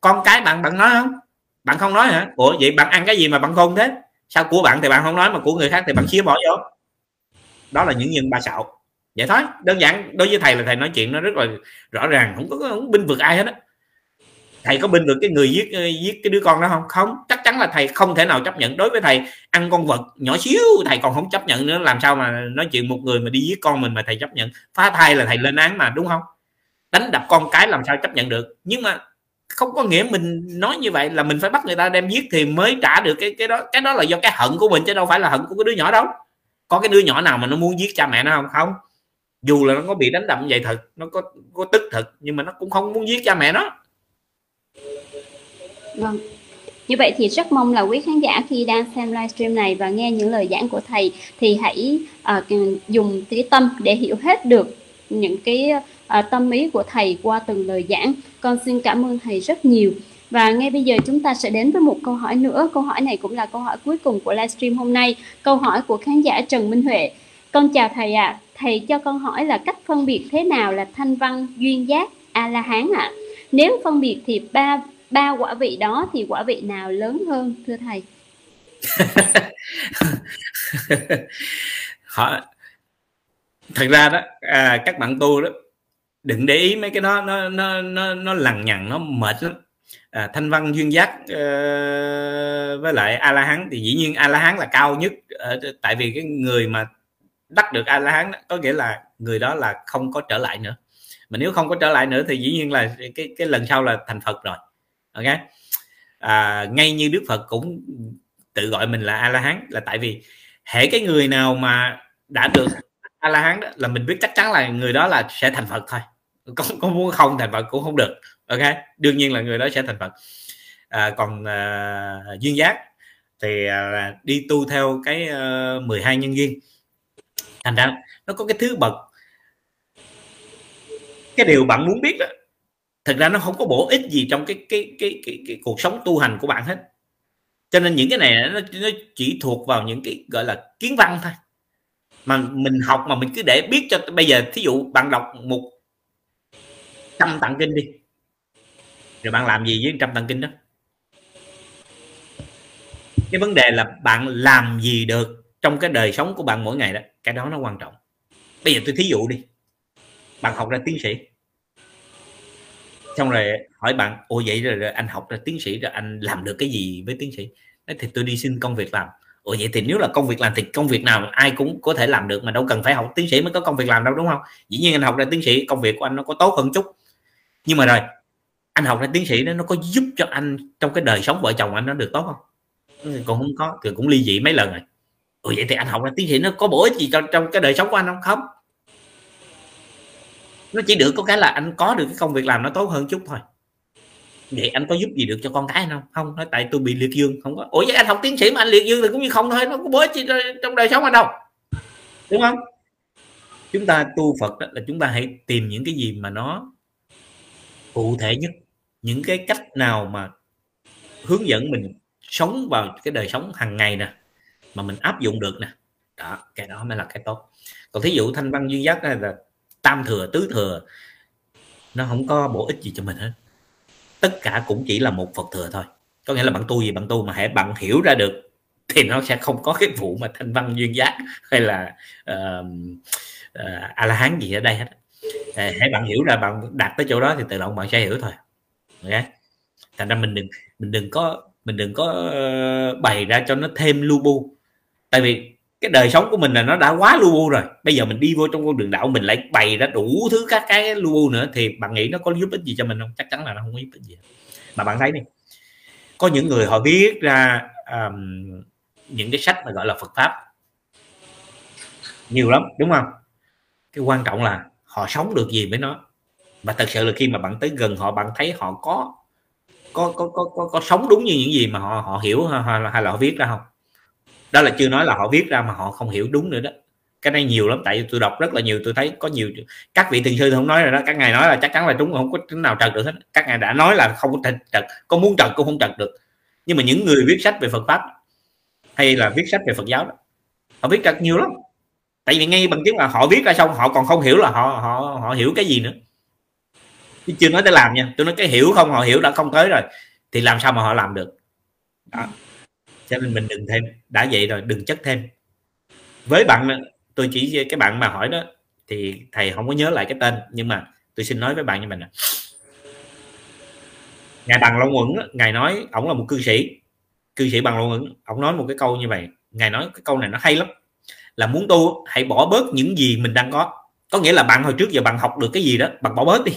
Con cái bạn bạn nói không? Bạn không nói hả? Ủa vậy bạn ăn cái gì mà bạn khôn thế? Sao của bạn thì bạn không nói mà của người khác thì bạn chia bỏ vô? Đó là những nhân ba xạo vậy thôi đơn giản đối với thầy là thầy nói chuyện nó rất là rõ ràng không có không binh vực ai hết á thầy có binh vực cái người giết ờ, giết cái đứa con đó không? Không, chắc chắn là thầy không thể nào chấp nhận. Đối với thầy, ăn con vật nhỏ xíu, thầy còn không chấp nhận nữa. Làm sao mà nói chuyện một người mà đi giết con mình mà thầy chấp nhận? Phá thai là thầy lên án mà, đúng không? Đánh đập con cái làm sao chấp nhận được? Nhưng mà không có nghĩa mình nói như vậy là mình phải bắt người ta đem giết thì mới trả được cái cái đó. Cái đó là do cái hận của mình chứ đâu phải là hận của cái đứa nhỏ đâu. Có cái đứa nhỏ nào mà nó muốn giết cha mẹ nó không? Không. Dù là nó có bị đánh đập vậy thật, nó có có tức thật, nhưng mà nó cũng không muốn giết cha mẹ nó vâng như vậy thì rất mong là quý khán giả khi đang xem livestream này và nghe những lời giảng của thầy thì hãy uh, dùng cái tâm để hiểu hết được những cái uh, tâm ý của thầy qua từng lời giảng. Con xin cảm ơn thầy rất nhiều. Và ngay bây giờ chúng ta sẽ đến với một câu hỏi nữa. Câu hỏi này cũng là câu hỏi cuối cùng của livestream hôm nay. Câu hỏi của khán giả Trần Minh Huệ. Con chào thầy ạ. À. Thầy cho con hỏi là cách phân biệt thế nào là thanh văn, duyên giác, a la hán ạ? À? Nếu phân biệt thì ba ba quả vị đó thì quả vị nào lớn hơn thưa thầy? họ thật ra đó à, các bạn tu đó đừng để ý mấy cái đó nó nó nó nó lằng nhằng nó mệt lắm. À, thanh văn duyên giác uh, với lại a la hán thì dĩ nhiên a la hán là cao nhất uh, tại vì cái người mà đắc được a la hán có nghĩa là người đó là không có trở lại nữa. Mà nếu không có trở lại nữa thì dĩ nhiên là cái cái lần sau là thành phật rồi ok. À, ngay như đức phật cũng tự gọi mình là a la hán là tại vì hệ cái người nào mà đã được a la hán đó là mình biết chắc chắn là người đó là sẽ thành phật thôi. Có, có muốn không thành phật cũng không được. Ok? Đương nhiên là người đó sẽ thành phật. À, còn à, duyên giác thì à, đi tu theo cái ờ, à, 12 nhân duyên. Thành ra nó có cái thứ bậc. Cái điều bạn muốn biết đó thật ra nó không có bổ ích gì trong cái cái cái cái, cái cuộc sống tu hành của bạn hết. Cho nên những cái này nó, nó chỉ thuộc vào những cái gọi là kiến văn thôi. Mà mình học mà mình cứ để biết cho bây giờ thí dụ bạn đọc một trăm tặng kinh đi rồi bạn làm gì với trăm tặng kinh đó? Cái vấn đề là bạn làm gì được trong cái đời sống của bạn mỗi ngày đó cái đó nó quan trọng. Bây giờ tôi thí dụ đi bạn học ra tiến sĩ xong rồi hỏi bạn ồ vậy rồi, rồi anh học ra tiến sĩ rồi anh làm được cái gì với tiến sĩ? Nói, thì tôi đi xin công việc làm. Ồ vậy thì nếu là công việc làm thì công việc nào ai cũng có thể làm được mà đâu cần phải học tiến sĩ mới có công việc làm đâu đúng không? Dĩ nhiên anh học ra tiến sĩ công việc của anh nó có tốt hơn chút. Nhưng mà rồi anh học ra tiến sĩ đó nó có giúp cho anh trong cái đời sống vợ chồng anh nó được tốt không? Còn không có thì cũng ly dị mấy lần rồi. Ồ vậy thì anh học ra tiến sĩ nó có bổ ích gì trong trong cái đời sống của anh không? Không nó chỉ được có cái là anh có được cái công việc làm nó tốt hơn chút thôi. Vậy anh có giúp gì được cho con cái không? Không, nói tại tôi bị liệt dương, không có. Ủa, vậy anh học tiến sĩ mà anh liệt dương thì cũng như không thôi, nó có bố gì trong đời sống anh đâu. Đúng không? Chúng ta tu phật đó là chúng ta hãy tìm những cái gì mà nó cụ thể nhất. Những cái cách nào mà hướng dẫn mình sống vào cái đời sống hàng ngày nè, mà mình áp dụng được nè. Đó, cái đó mới là cái tốt. Còn thí dụ thanh văn duyên giác là tam thừa tứ thừa nó không có bổ ích gì cho mình hết. Tất cả cũng chỉ là một phật thừa thôi. Có nghĩa là bạn tu gì bạn tu mà hãy bạn hiểu ra được thì nó sẽ không có cái vụ mà thanh văn duyên giác hay là uh, uh, ờ, a la hán gì ở đây hết. Ờ, hãy bạn hiểu ra bạn đạt tới chỗ đó thì tự động bạn sẽ hiểu thôi. Okay? thành ra mình đừng mình đừng có mình đừng có ờ, bày ra cho nó thêm lu bu. Tại vì cái đời sống của mình là nó đã quá lu bu rồi. Bây giờ mình đi vô trong con đường đạo mình lại bày ra đủ thứ các cái lu bu nữa thì bạn nghĩ nó có giúp ích gì cho mình không? Chắc chắn là nó không có giúp ích gì. Mà bạn thấy đi có những người họ viết ra um, những cái sách mà gọi là Phật pháp. Nhiều lắm đúng không? Cái quan trọng là họ sống được gì với nó. Và thật sự là khi mà bạn tới gần họ bạn thấy họ có có có có có, có sống đúng như những gì mà họ họ hiểu hay là, hay là họ viết ra không? Đó là chưa nói là họ viết ra mà họ không hiểu đúng nữa đó. Cái này nhiều lắm, tại vì tôi đọc rất là nhiều, tôi thấy có nhiều các vị thiền sư không nói rồi đó, các ngài nói là chắc chắn là đúng, không có tính nào trật được hết. Các ngài đã nói là không có trật có muốn trật cũng không trật được. Nhưng mà những người viết sách về Phật pháp hay là viết sách về Phật giáo đó, họ viết trật nhiều lắm. Tại vì ngay bằng chứng là họ viết ra xong, họ còn không hiểu là họ họ họ hiểu cái gì nữa. Tôi chưa nói tới làm nha, tôi nói cái hiểu không, họ hiểu đã không tới rồi, thì làm sao mà họ làm được? Đó cho nên mình đừng thêm, đã vậy rồi, đừng chất thêm. Với bạn tôi chỉ cái bạn mà hỏi đó, thì thầy không có nhớ lại cái tên, nhưng mà tôi xin nói với bạn như mình nè. Ngài bằng long quẩn ngài nói, ổng là một cư sĩ cư sĩ bằng long quẩn ổng nói một cái câu như vậy, ngài nói cái câu này nó hay lắm. Là muốn tu, hãy bỏ bớt những gì mình đang có. Có nghĩa là bạn hồi trước giờ bạn học được cái gì đó, bạn bỏ bớt đi.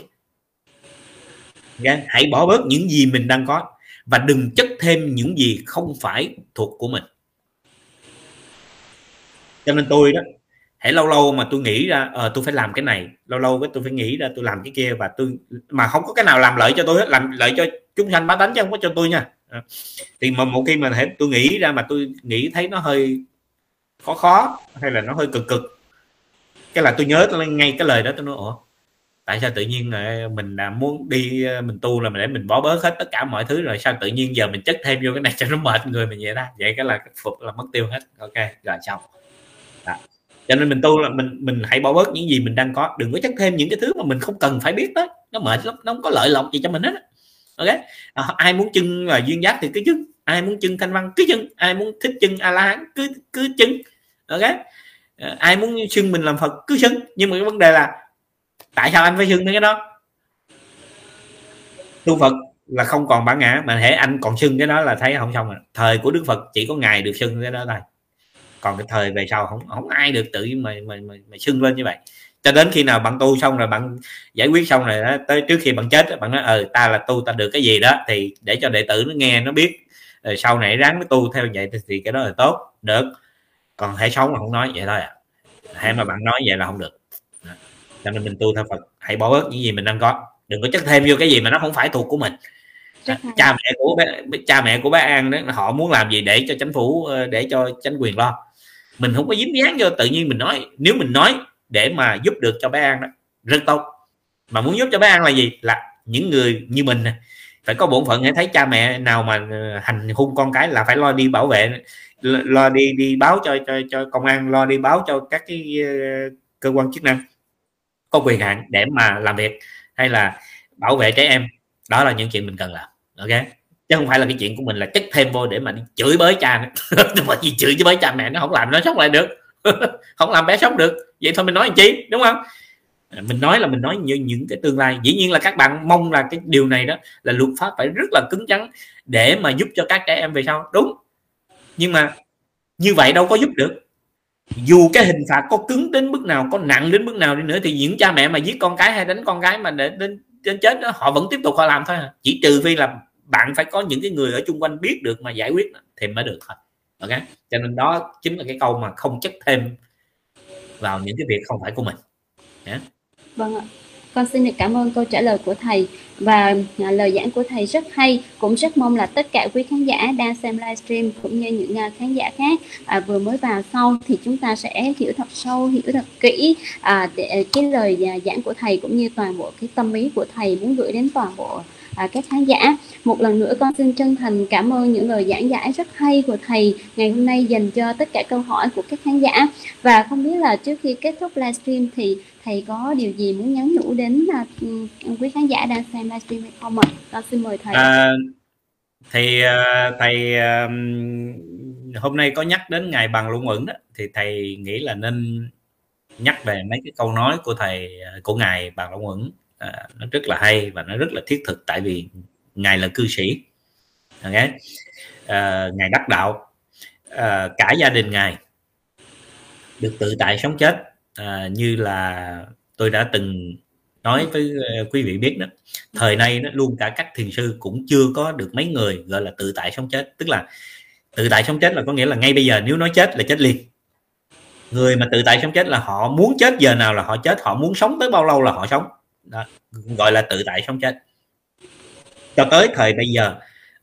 Okay? hãy bỏ bớt những gì mình đang có và đừng chất thêm những gì không phải thuộc của mình cho nên tôi đó hãy lâu lâu mà tôi nghĩ ra ờ, tôi phải làm cái này lâu lâu cái tôi phải nghĩ ra tôi làm cái kia và tôi mà không có cái nào làm lợi cho tôi hết làm lợi cho chúng sanh bá tánh chứ không có cho tôi nha à. thì mà một khi mà thể tôi nghĩ ra mà tôi nghĩ thấy nó hơi khó khó hay là nó hơi cực cực cái là tôi nhớ tôi ngay cái lời đó tôi nói ủa tại sao tự nhiên mình à, muốn đi ờ, mình tu là để mình bỏ bớt hết tất cả mọi thứ rồi sao tự nhiên giờ mình chất thêm vô cái này cho nó mệt người mình vậy đó vậy cái là phục là mất tiêu hết. Ok rồi xong. Đó. cho nên mình tu là mình mình hãy bỏ bớt những gì mình đang có. Đừng có chất thêm những cái thứ mà mình không cần phải biết đó nó mệt lắm nó không có lợi lộc gì cho mình hết ok? À, ai muốn chân là duyên giác thì cứ chân ai muốn chân thanh văn cứ chân ai muốn thích chân a la hán cứ cứ chân. Ok? À, ai muốn xưng mình làm phật cứ xưng nhưng mà cái vấn đề là tại sao anh phải xưng cái đó? Tu phật là không còn bản ngã mà hễ anh còn xưng cái đó là thấy không xong rồi. Thời của đức phật chỉ có ngài được xưng cái đó thôi. Còn cái thời về sau không không ai được tự mà mà mà, mà xưng lên như vậy. Cho đến khi nào bạn tu xong rồi bạn giải quyết xong rồi đó tới trước khi bạn chết bạn nói ờ ta là tu ta được cái gì đó thì để cho đệ tử nó nghe nó biết. Rồi sau này ráng nó tu theo vậy thì, thì cái đó là tốt được. Còn thể sống là không nói vậy thôi à. Hay mà bạn nói vậy là không được cho nên mình tu theo Phật. Hãy bỏ bớt những gì mình đang có. Đừng có chất thêm vô cái gì mà nó không phải thuộc của mình. Cha mẹ của bé, cha mẹ của bé An đó họ muốn làm gì để cho chính phủ ờ, để cho chính quyền lo. Mình không có dính dáng vô tự nhiên mình nói nếu mình nói để mà giúp được cho bé An đó rất tốt. Mà muốn giúp cho bé An là gì? Là những người như mình phải có bổn phận để thấy cha mẹ nào mà ờ, hành hung con cái là phải lo đi bảo vệ lo đi đi báo cho cho cho công an lo đi báo cho các cái ờ, cơ quan chức năng có quyền hạn để mà làm việc hay là bảo vệ trẻ em. Đó là những chuyện mình cần làm, ok? Chứ không phải là cái chuyện của mình là chất thêm vô để mà đi chửi bới cha nó mà gì chửi bới cha mẹ nó không làm, nó sống lại được. Không làm bé sống được. Vậy thôi mình nói làm chi, đúng không? À, mình nói là mình nói như những cái tương lai. Dĩ nhiên là các bạn mong là cái điều này đó là luật pháp phải rất là cứng rắn để mà giúp cho các trẻ em về sau. Đúng. Nhưng mà như vậy đâu có giúp được dù cái hình phạt có cứng đến mức nào có nặng đến mức nào đi nữa thì những cha mẹ mà giết con cái hay đánh con cái mà để đến đến chết đó, họ vẫn tiếp tục họ làm thôi à. chỉ trừ phi là bạn phải có những cái người ở chung quanh biết được mà giải quyết thì mới được thôi ok cho nên đó chính là cái câu mà không chất thêm vào những cái việc không phải của mình yeah. vâng ạ con xin được cảm ơn câu trả lời của thầy và à, lời giảng của thầy rất hay. Cũng rất mong là tất cả quý khán giả đang xem livestream cũng như những à, khán giả khác à, vừa mới vào sau thì chúng ta sẽ hiểu thật sâu, hiểu thật kỹ à, để à, cái lời giảng của thầy cũng như toàn bộ cái tâm ý của thầy muốn gửi đến toàn bộ à, các khán giả. Một lần nữa con xin chân thành cảm ơn những lời giảng giải rất hay của thầy ngày hôm nay dành cho tất cả câu hỏi của các khán giả. Và không biết là trước khi kết thúc livestream thì thầy có điều gì muốn nhắn nhủ đến uh, quý khán giả đang xem livestream hay không ạ? À? Con xin mời thầy. À, thì uh, thầy uh, hôm nay có nhắc đến ngày bằng luận ẩn đó thì thầy nghĩ là nên nhắc về mấy cái câu nói của thầy à, của ngài bằng luân ẩn à, nó rất là hay và nó rất là thiết thực tại vì ngài là cư sĩ okay? à, ngài đắc đạo à, cả gia đình ngài được tự tại sống chết à, như là tôi đã từng nói với ờ, quý vị biết đó thời nay nó luôn cả các thiền sư cũng chưa có được mấy người gọi là tự tại sống chết. Tức là tự tại sống chết là có nghĩa là ngay bây giờ nếu nói chết là chết liền. Người mà tự tại sống chết là họ muốn chết giờ nào là họ chết họ muốn sống tới bao lâu là họ sống. Đó, gọi là tự tại sống chết. Cho tới thời bây giờ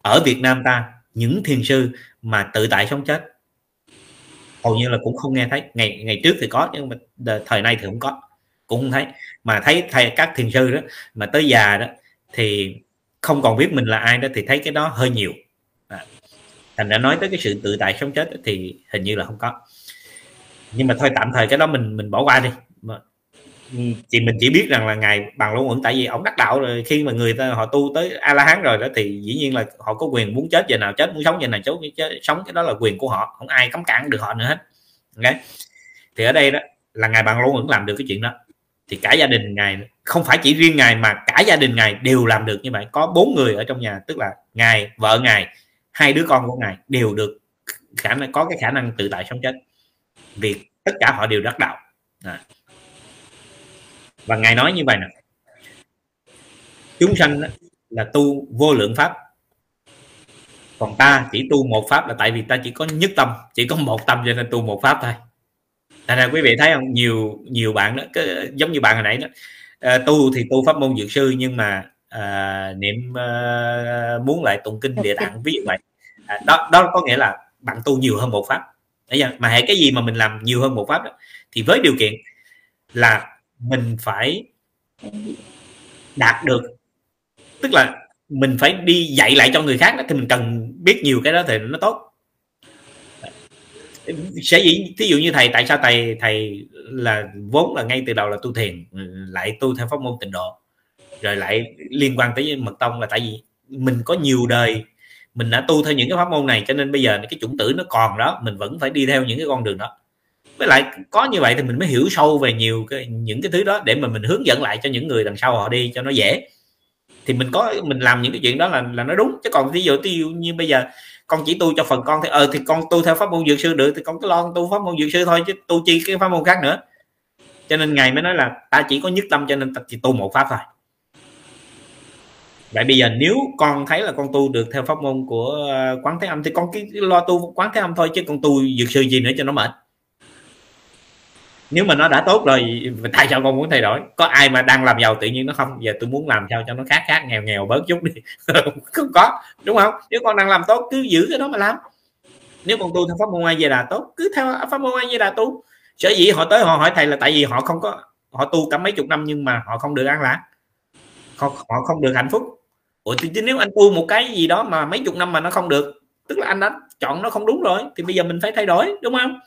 ở Việt Nam ta những thiền sư mà tự tại sống chết hầu như là cũng không nghe thấy. Ngày ngày trước thì có, nhưng mà thời nay thì không có. Cũng không thấy. Mà thấy thầy các thiền sư đó, mà tới già đó, thì không còn biết mình là ai đó thì thấy cái đó hơi nhiều. À. thành đã nói tới cái sự tự tại sống chết thì hình như là không có. Nhưng mà thôi, tạm thời cái đó mình mình bỏ qua đi. Ừ. chị mình chỉ biết rằng là ngài bằng luôn uẩn tại vì ông đắc đạo rồi khi mà người ta họ tu tới a la hán rồi đó thì dĩ nhiên là họ có quyền muốn chết giờ nào chết muốn sống giờ nào chết, chết sống cái đó là quyền của họ không ai cấm cản được họ nữa hết. Okay. thì ở đây đó là ngài bằng luôn vẫn làm được cái chuyện đó. Thì cả gia đình ngài không phải chỉ riêng ngài mà cả gia đình ngài đều làm được như vậy. Có bốn người ở trong nhà tức là ngài vợ ngài hai đứa con của ngài đều được khả năng có cái khả năng tự tại sống chết. Vì tất cả họ đều đắc đạo. À và ngài nói như vậy nè. Chúng sanh là tu vô lượng pháp. Còn ta chỉ tu một pháp là tại vì ta chỉ có nhất tâm chỉ có một tâm cho nên tu một pháp thôi. Thành ra quý vị thấy không? Nhiều nhiều bạn đó cái, giống như bạn hồi nãy đó. À, tu thì tu pháp môn dược sư nhưng mà à, niệm à, muốn lại tụng kinh địa tạng ví dụ vậy. À, đó đó có nghĩa là bạn tu nhiều hơn một pháp. Đấy mà hệ cái gì mà mình làm nhiều hơn một pháp đó thì với điều kiện là mình phải đạt được tức là mình phải đi dạy lại cho người khác đó, thì mình cần biết nhiều cái đó thì nó tốt. Sẽ dĩ thí dụ như thầy tại sao thầy thầy là vốn là ngay từ đầu là tu thiền ừ, lại tu theo pháp môn tịnh độ rồi lại liên quan tới mật tông là tại vì mình có nhiều đời mình đã tu theo những cái pháp môn này cho nên bây giờ cái chủng tử nó còn đó mình vẫn phải đi theo những cái con đường đó với lại có như vậy thì mình mới hiểu sâu về nhiều cái, những cái thứ đó để mà mình hướng dẫn lại cho những người đằng sau họ đi cho nó dễ. Thì mình có, mình làm những cái chuyện đó là là nó đúng. Chứ còn ví dụ ví dụ như bây giờ con chỉ tu cho phần con thì ờ thì con tu theo pháp môn dược sư được, thì con cứ lo tu pháp môn dược sư thôi chứ tu chi cái pháp môn khác nữa. Cho nên ngài mới nói là ta chỉ có nhất tâm cho nên ta chỉ tu một pháp thôi. Vậy bây giờ nếu con thấy là con tu được theo pháp môn của ờ, quán thế âm thì con cứ lo tu quán thế âm thôi chứ con tu dược sư gì nữa cho nó mệt nếu mà nó đã tốt rồi tại sao con muốn thay đổi? Có ai mà đang làm giàu tự nhiên nó không? Giờ tôi muốn làm sao cho nó khác khác nghèo nghèo bớt chút đi. Không có đúng không? Nếu con đang làm tốt cứ giữ cái đó mà làm. Nếu con tu theo pháp môn ai về đà tốt cứ theo pháp môn ai về đà tu. Sở dĩ họ tới họ hỏi thầy là tại vì họ không có họ tu cả mấy chục năm nhưng mà họ không được an lạc. Họ, họ không được hạnh phúc. Ủa thì nếu anh tu một cái gì đó mà mấy chục năm mà nó không được tức là anh đã chọn nó không đúng rồi thì bây giờ mình phải thay đổi đúng không?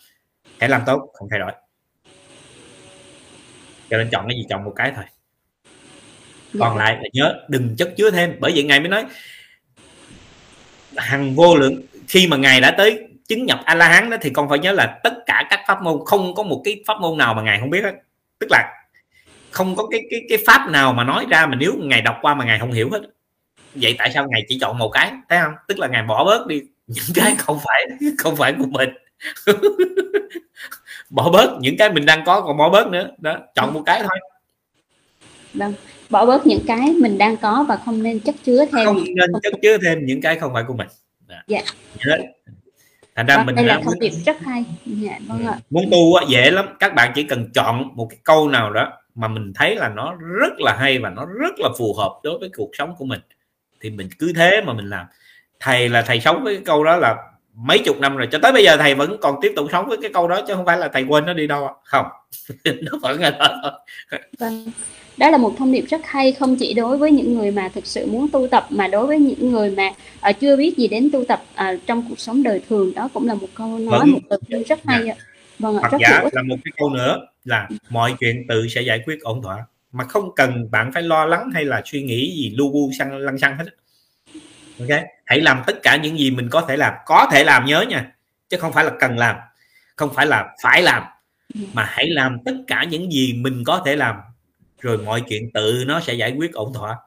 Hãy làm tốt không thay đổi cho nên chọn cái gì chọn một cái thôi. Còn lại là nhớ đừng chất chứa thêm. Bởi vậy ngài mới nói hằng vô lượng khi mà ngài đã tới chứng nhập a la hán đó thì con phải nhớ là tất cả các pháp môn không có một cái pháp môn nào mà ngài không biết hết. Tức là không có cái cái cái pháp nào mà nói ra mà nếu ngài đọc qua mà ngài không hiểu hết. Vậy tại sao ngài chỉ chọn một cái thấy không? Tức là ngài bỏ bớt đi. Những cái không phải không phải của mình bỏ bớt những cái mình đang có còn bỏ bớt nữa. Đó chọn một cái thôi. Vâng bỏ bớt những cái mình đang có và không nên chất chứa thêm. Không nên chất chứa thêm những cái không phải của mình. Đó. dạ. Thành ra vâng, mình đây là thông điệp rất hay. Dạ, vâng ạ. muốn tu dễ lắm. Các bạn chỉ cần chọn một cái câu nào đó mà mình thấy là nó rất là hay và nó rất là phù hợp đối với cuộc sống của mình thì mình cứ thế mà mình làm. Thầy là thầy sống với cái câu đó là mấy chục năm rồi cho tới bây giờ thầy vẫn còn tiếp tục sống với cái câu đó chứ không phải là thầy quên nó đi đâu không nó vẫn là đó vâng đó là một thông điệp rất hay không chỉ đối với những người mà thực sự muốn tu tập mà đối với những người mà uh, chưa biết gì đến tu tập uh, trong cuộc sống đời thường. Đó cũng là một câu nói vâng. một lời khuyên rất hay ạ. Vâng ạ rất giả là một cái câu nữa là mọi chuyện tự sẽ giải quyết ổn thỏa mà không cần bạn phải lo lắng hay là suy nghĩ gì lu bu xăng lăng xăng hết ok? Hãy làm tất cả những gì mình có thể làm. Có thể làm nhớ nha. Chứ không phải là cần làm. Không phải là phải làm. Mà hãy làm tất cả những gì mình có thể làm. Rồi mọi chuyện tự nó sẽ giải quyết ổn thỏa.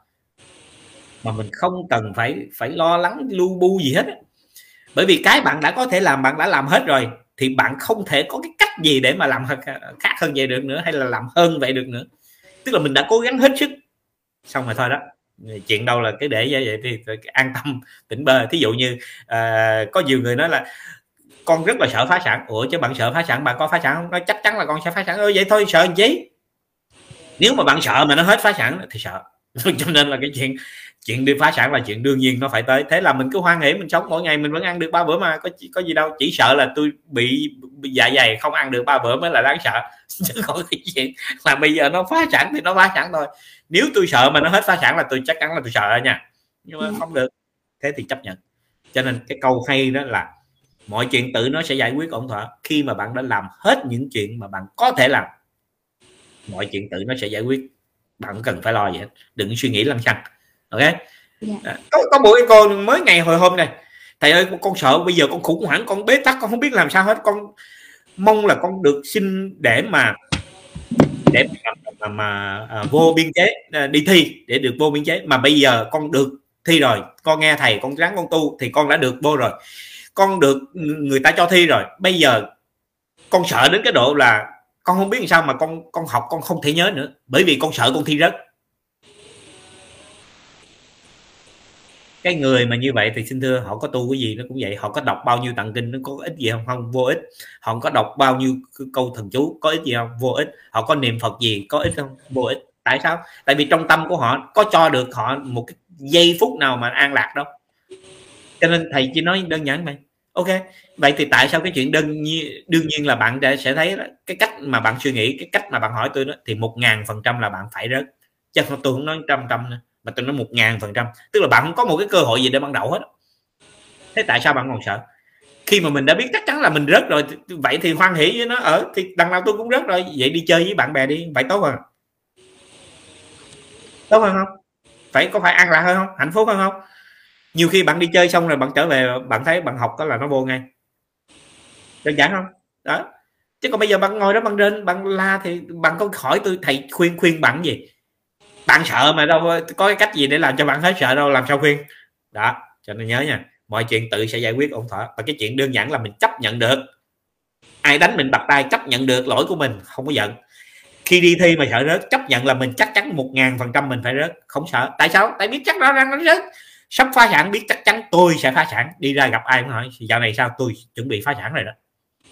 Mà mình không cần phải phải lo lắng, lu bu gì hết bởi vì cái bạn đã có thể làm, bạn đã làm hết rồi, thì bạn không thể có cái cách gì để mà làm khác hơn vậy được nữa, hay là làm hơn vậy được nữa. Tức là mình đã cố gắng hết sức. Xong rồi thôi đó chuyện đâu là cái để như vậy thì an tâm tỉnh bơ. Thí dụ như à, có nhiều người nói là con rất là sợ phá sản. Ủa chứ bạn sợ phá sản bạn có phá sản không? Nó chắc chắn là con sẽ phá sản. Ơi vậy thôi sợ gì nếu mà bạn sợ mà nó hết phá sản thì sợ. Cho nên là cái chuyện chuyện đi phá sản là chuyện đương nhiên nó phải tới. Thế là mình cứ hoan hỉ mình sống mỗi ngày mình vẫn ăn được ba bữa mà có có gì đâu. Chỉ sợ là tôi bị, bị dạ dày không ăn được ba bữa mới là đáng sợ. Chứ không cái chuyện là bây giờ nó phá sản thì nó phá sản thôi. Nếu tôi sợ mà nó hết phá sản là tôi chắc chắn là tôi sợ nha. Nhưng mà không được. Thế thì chấp nhận. Cho nên cái câu hay đó là mọi chuyện tự nó sẽ giải quyết ổn thỏa. Khi mà bạn đã làm hết những chuyện mà bạn có thể làm mọi chuyện tự nó sẽ giải quyết. Bạn không cần phải lo gì hết. Đừng suy nghĩ lăng xăng ok? Yeah. Dạ. Có có cái cô mới ngày hồi hôm này. Thầy ơi con sợ bây giờ con khủng hoảng con bế tắc con không biết làm sao hết. Con mong là con được xin để mà để mà, mà, mà à, vô biên chế à, đi thi để được vô biên chế. Mà bây giờ con được thi rồi. Con nghe thầy con ráng con tu thì con đã được vô rồi. Con được người ta cho thi rồi. Bây giờ con sợ đến cái độ là con không biết làm sao mà con con học con không thể nhớ nữa. Bởi vì con sợ con thi rớt cái người mà như vậy thì xin thưa họ có tu cái gì nó cũng vậy. Họ có đọc bao nhiêu tặng kinh nó có ích gì không? Không vô ích. Họ có đọc bao nhiêu câu thần chú có ích gì không? Vô ích. Họ có niệm phật gì có ích không? Vô ích. Tại sao? Tại vì trong tâm của họ có cho được họ một cái giây phút nào mà an lạc đâu. Cho nên thầy chỉ nói đơn giản vậy. Ok. Vậy thì tại sao cái chuyện đơn nhiên đương nhiên là bạn sẽ thấy đó, cái cách mà bạn suy nghĩ cái cách mà bạn hỏi tôi đó thì một ngàn phần trăm là bạn phải rớt. Chứ tôi không nói trăm trăm nữa mà tôi nói một ngàn phần trăm. Tức là bạn không có một cái cơ hội gì để ban đầu hết. Thế tại sao bạn còn sợ? Khi mà mình đã biết chắc chắn là mình rớt rồi vậy thì hoan hỷ với nó. Ở thì đằng nào tôi cũng rớt rồi. Vậy đi chơi với bạn bè đi. Vậy tốt hơn. Tốt hơn không? Phải, có phải an lạc hơn không? Hạnh phúc hơn không? Nhiều khi bạn đi chơi xong rồi bạn trở về, bạn thấy bạn học đó là nó vô ngay. Đơn giản không? Đó. Chứ còn bây giờ bạn ngồi đó bạn lên bạn la thì bạn có hỏi tôi, thầy khuyên khuyên bạn gì? Bạn sợ mà đâu, có cái cách gì để làm cho bạn hết sợ đâu, làm sao khuyên? Đó, cho nên nhớ nha, mọi chuyện tự sẽ giải quyết ổn thỏa. Và cái chuyện đơn giản là mình chấp nhận được. Ai đánh mình bật tay chấp nhận được lỗi của mình, không có giận. Khi đi thi mà sợ rớt, chấp nhận là mình chắc chắn một ngàn phần trăm mình phải rớt, không sợ. Tại sao? Tại biết chắc nó đang nó rớt. Sắp phá sản, biết chắc chắn tôi sẽ phá sản. Đi ra gặp ai cũng hỏi dạo này sao? Tôi chuẩn bị phá sản rồi đó.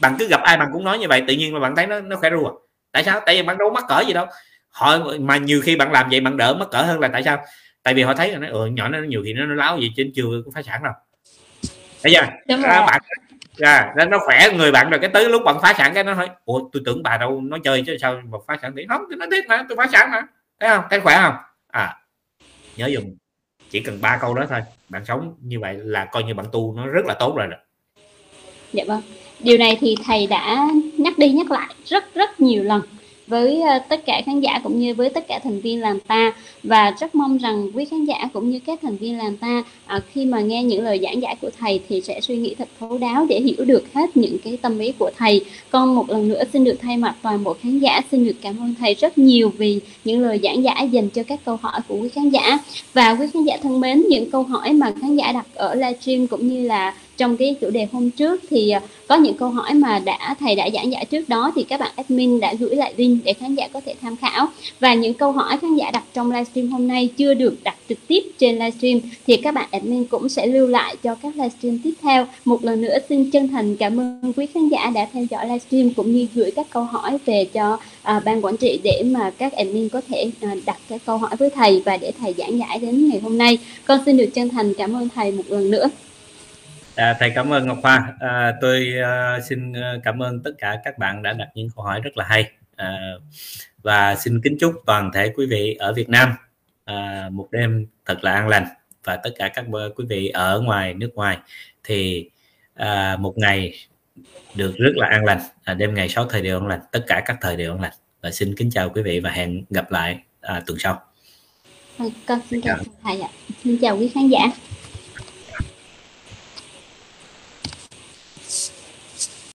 Bạn cứ gặp ai bạn cũng nói như vậy, tự nhiên mà bạn thấy nó nó khỏe rùa tại sao? Tại vì bạn đâu mắc cỡ gì đâu họ mà nhiều khi bạn làm vậy bạn đỡ mắc cỡ hơn là tại sao? Tại vì họ thấy là nó ừ, nhỏ nó nhiều khi nó, nó láo gì trên chưa có phá sản đâu. Bây giờ à, bạn à, nó khỏe người bạn rồi cái tới lúc bạn phá sản cái nó nói ủa tôi tưởng bà đâu nói chơi chứ sao mà phá sản thì không tôi nói tiếp mà tôi phá sản mà. Thấy không? Thấy khỏe không? À nhớ dùng chỉ cần ba câu đó thôi bạn sống như vậy là coi như bạn tu nó rất là tốt rồi đó. Dạ vâng. Điều này thì thầy đã nhắc đi nhắc lại rất rất nhiều lần với ờ, tất cả khán giả cũng như với tất cả thành viên làm ta. Và rất mong rằng quý khán giả cũng như các thành viên làm ta à, khi mà nghe những lời giảng giải của thầy thì sẽ suy nghĩ thật thấu đáo để hiểu được hết những cái tâm ý của thầy. Con một lần nữa xin được thay mặt toàn bộ khán giả xin được cảm ơn thầy rất nhiều vì những lời giảng giải dành cho các câu hỏi của quý khán giả. Và quý khán giả thân mến những câu hỏi mà khán giả đặt ở livestream cũng như là trong cái chủ đề hôm trước thì à, có những câu hỏi mà đã thầy đã giảng giải trước đó thì các bạn admin đã gửi lại link để khán giả có thể tham khảo. Và những câu hỏi khán giả đặt trong livestream hôm nay chưa được đặt trực tiếp trên livestream thì các bạn admin cũng sẽ lưu lại cho các livestream tiếp theo. Một lần nữa xin chân thành cảm ơn quý khán giả đã theo dõi livestream cũng như gửi các câu hỏi về cho à, ban quản trị để mà các admin có thể à, đặt các câu hỏi với thầy và để thầy giảng giải đến ngày hôm nay. Con xin được chân thành cảm ơn thầy một lần nữa. À, thầy cảm ơn Ngọc Hoa. À, tôi à, xin à, cảm ơn tất cả các bạn đã đặt những câu hỏi rất là hay à, và xin kính chúc toàn thể quý vị ở Việt Nam à, một đêm thật là an lành và tất cả các quý vị ở ngoài nước ngoài thì à, một ngày được rất là an lành à, đêm ngày sáu thời đều an lành tất cả các thời đều an lành và xin kính chào quý vị và hẹn gặp lại à, tuần sau. Con xin chào thầy ạ. Xin chào quý khán giả.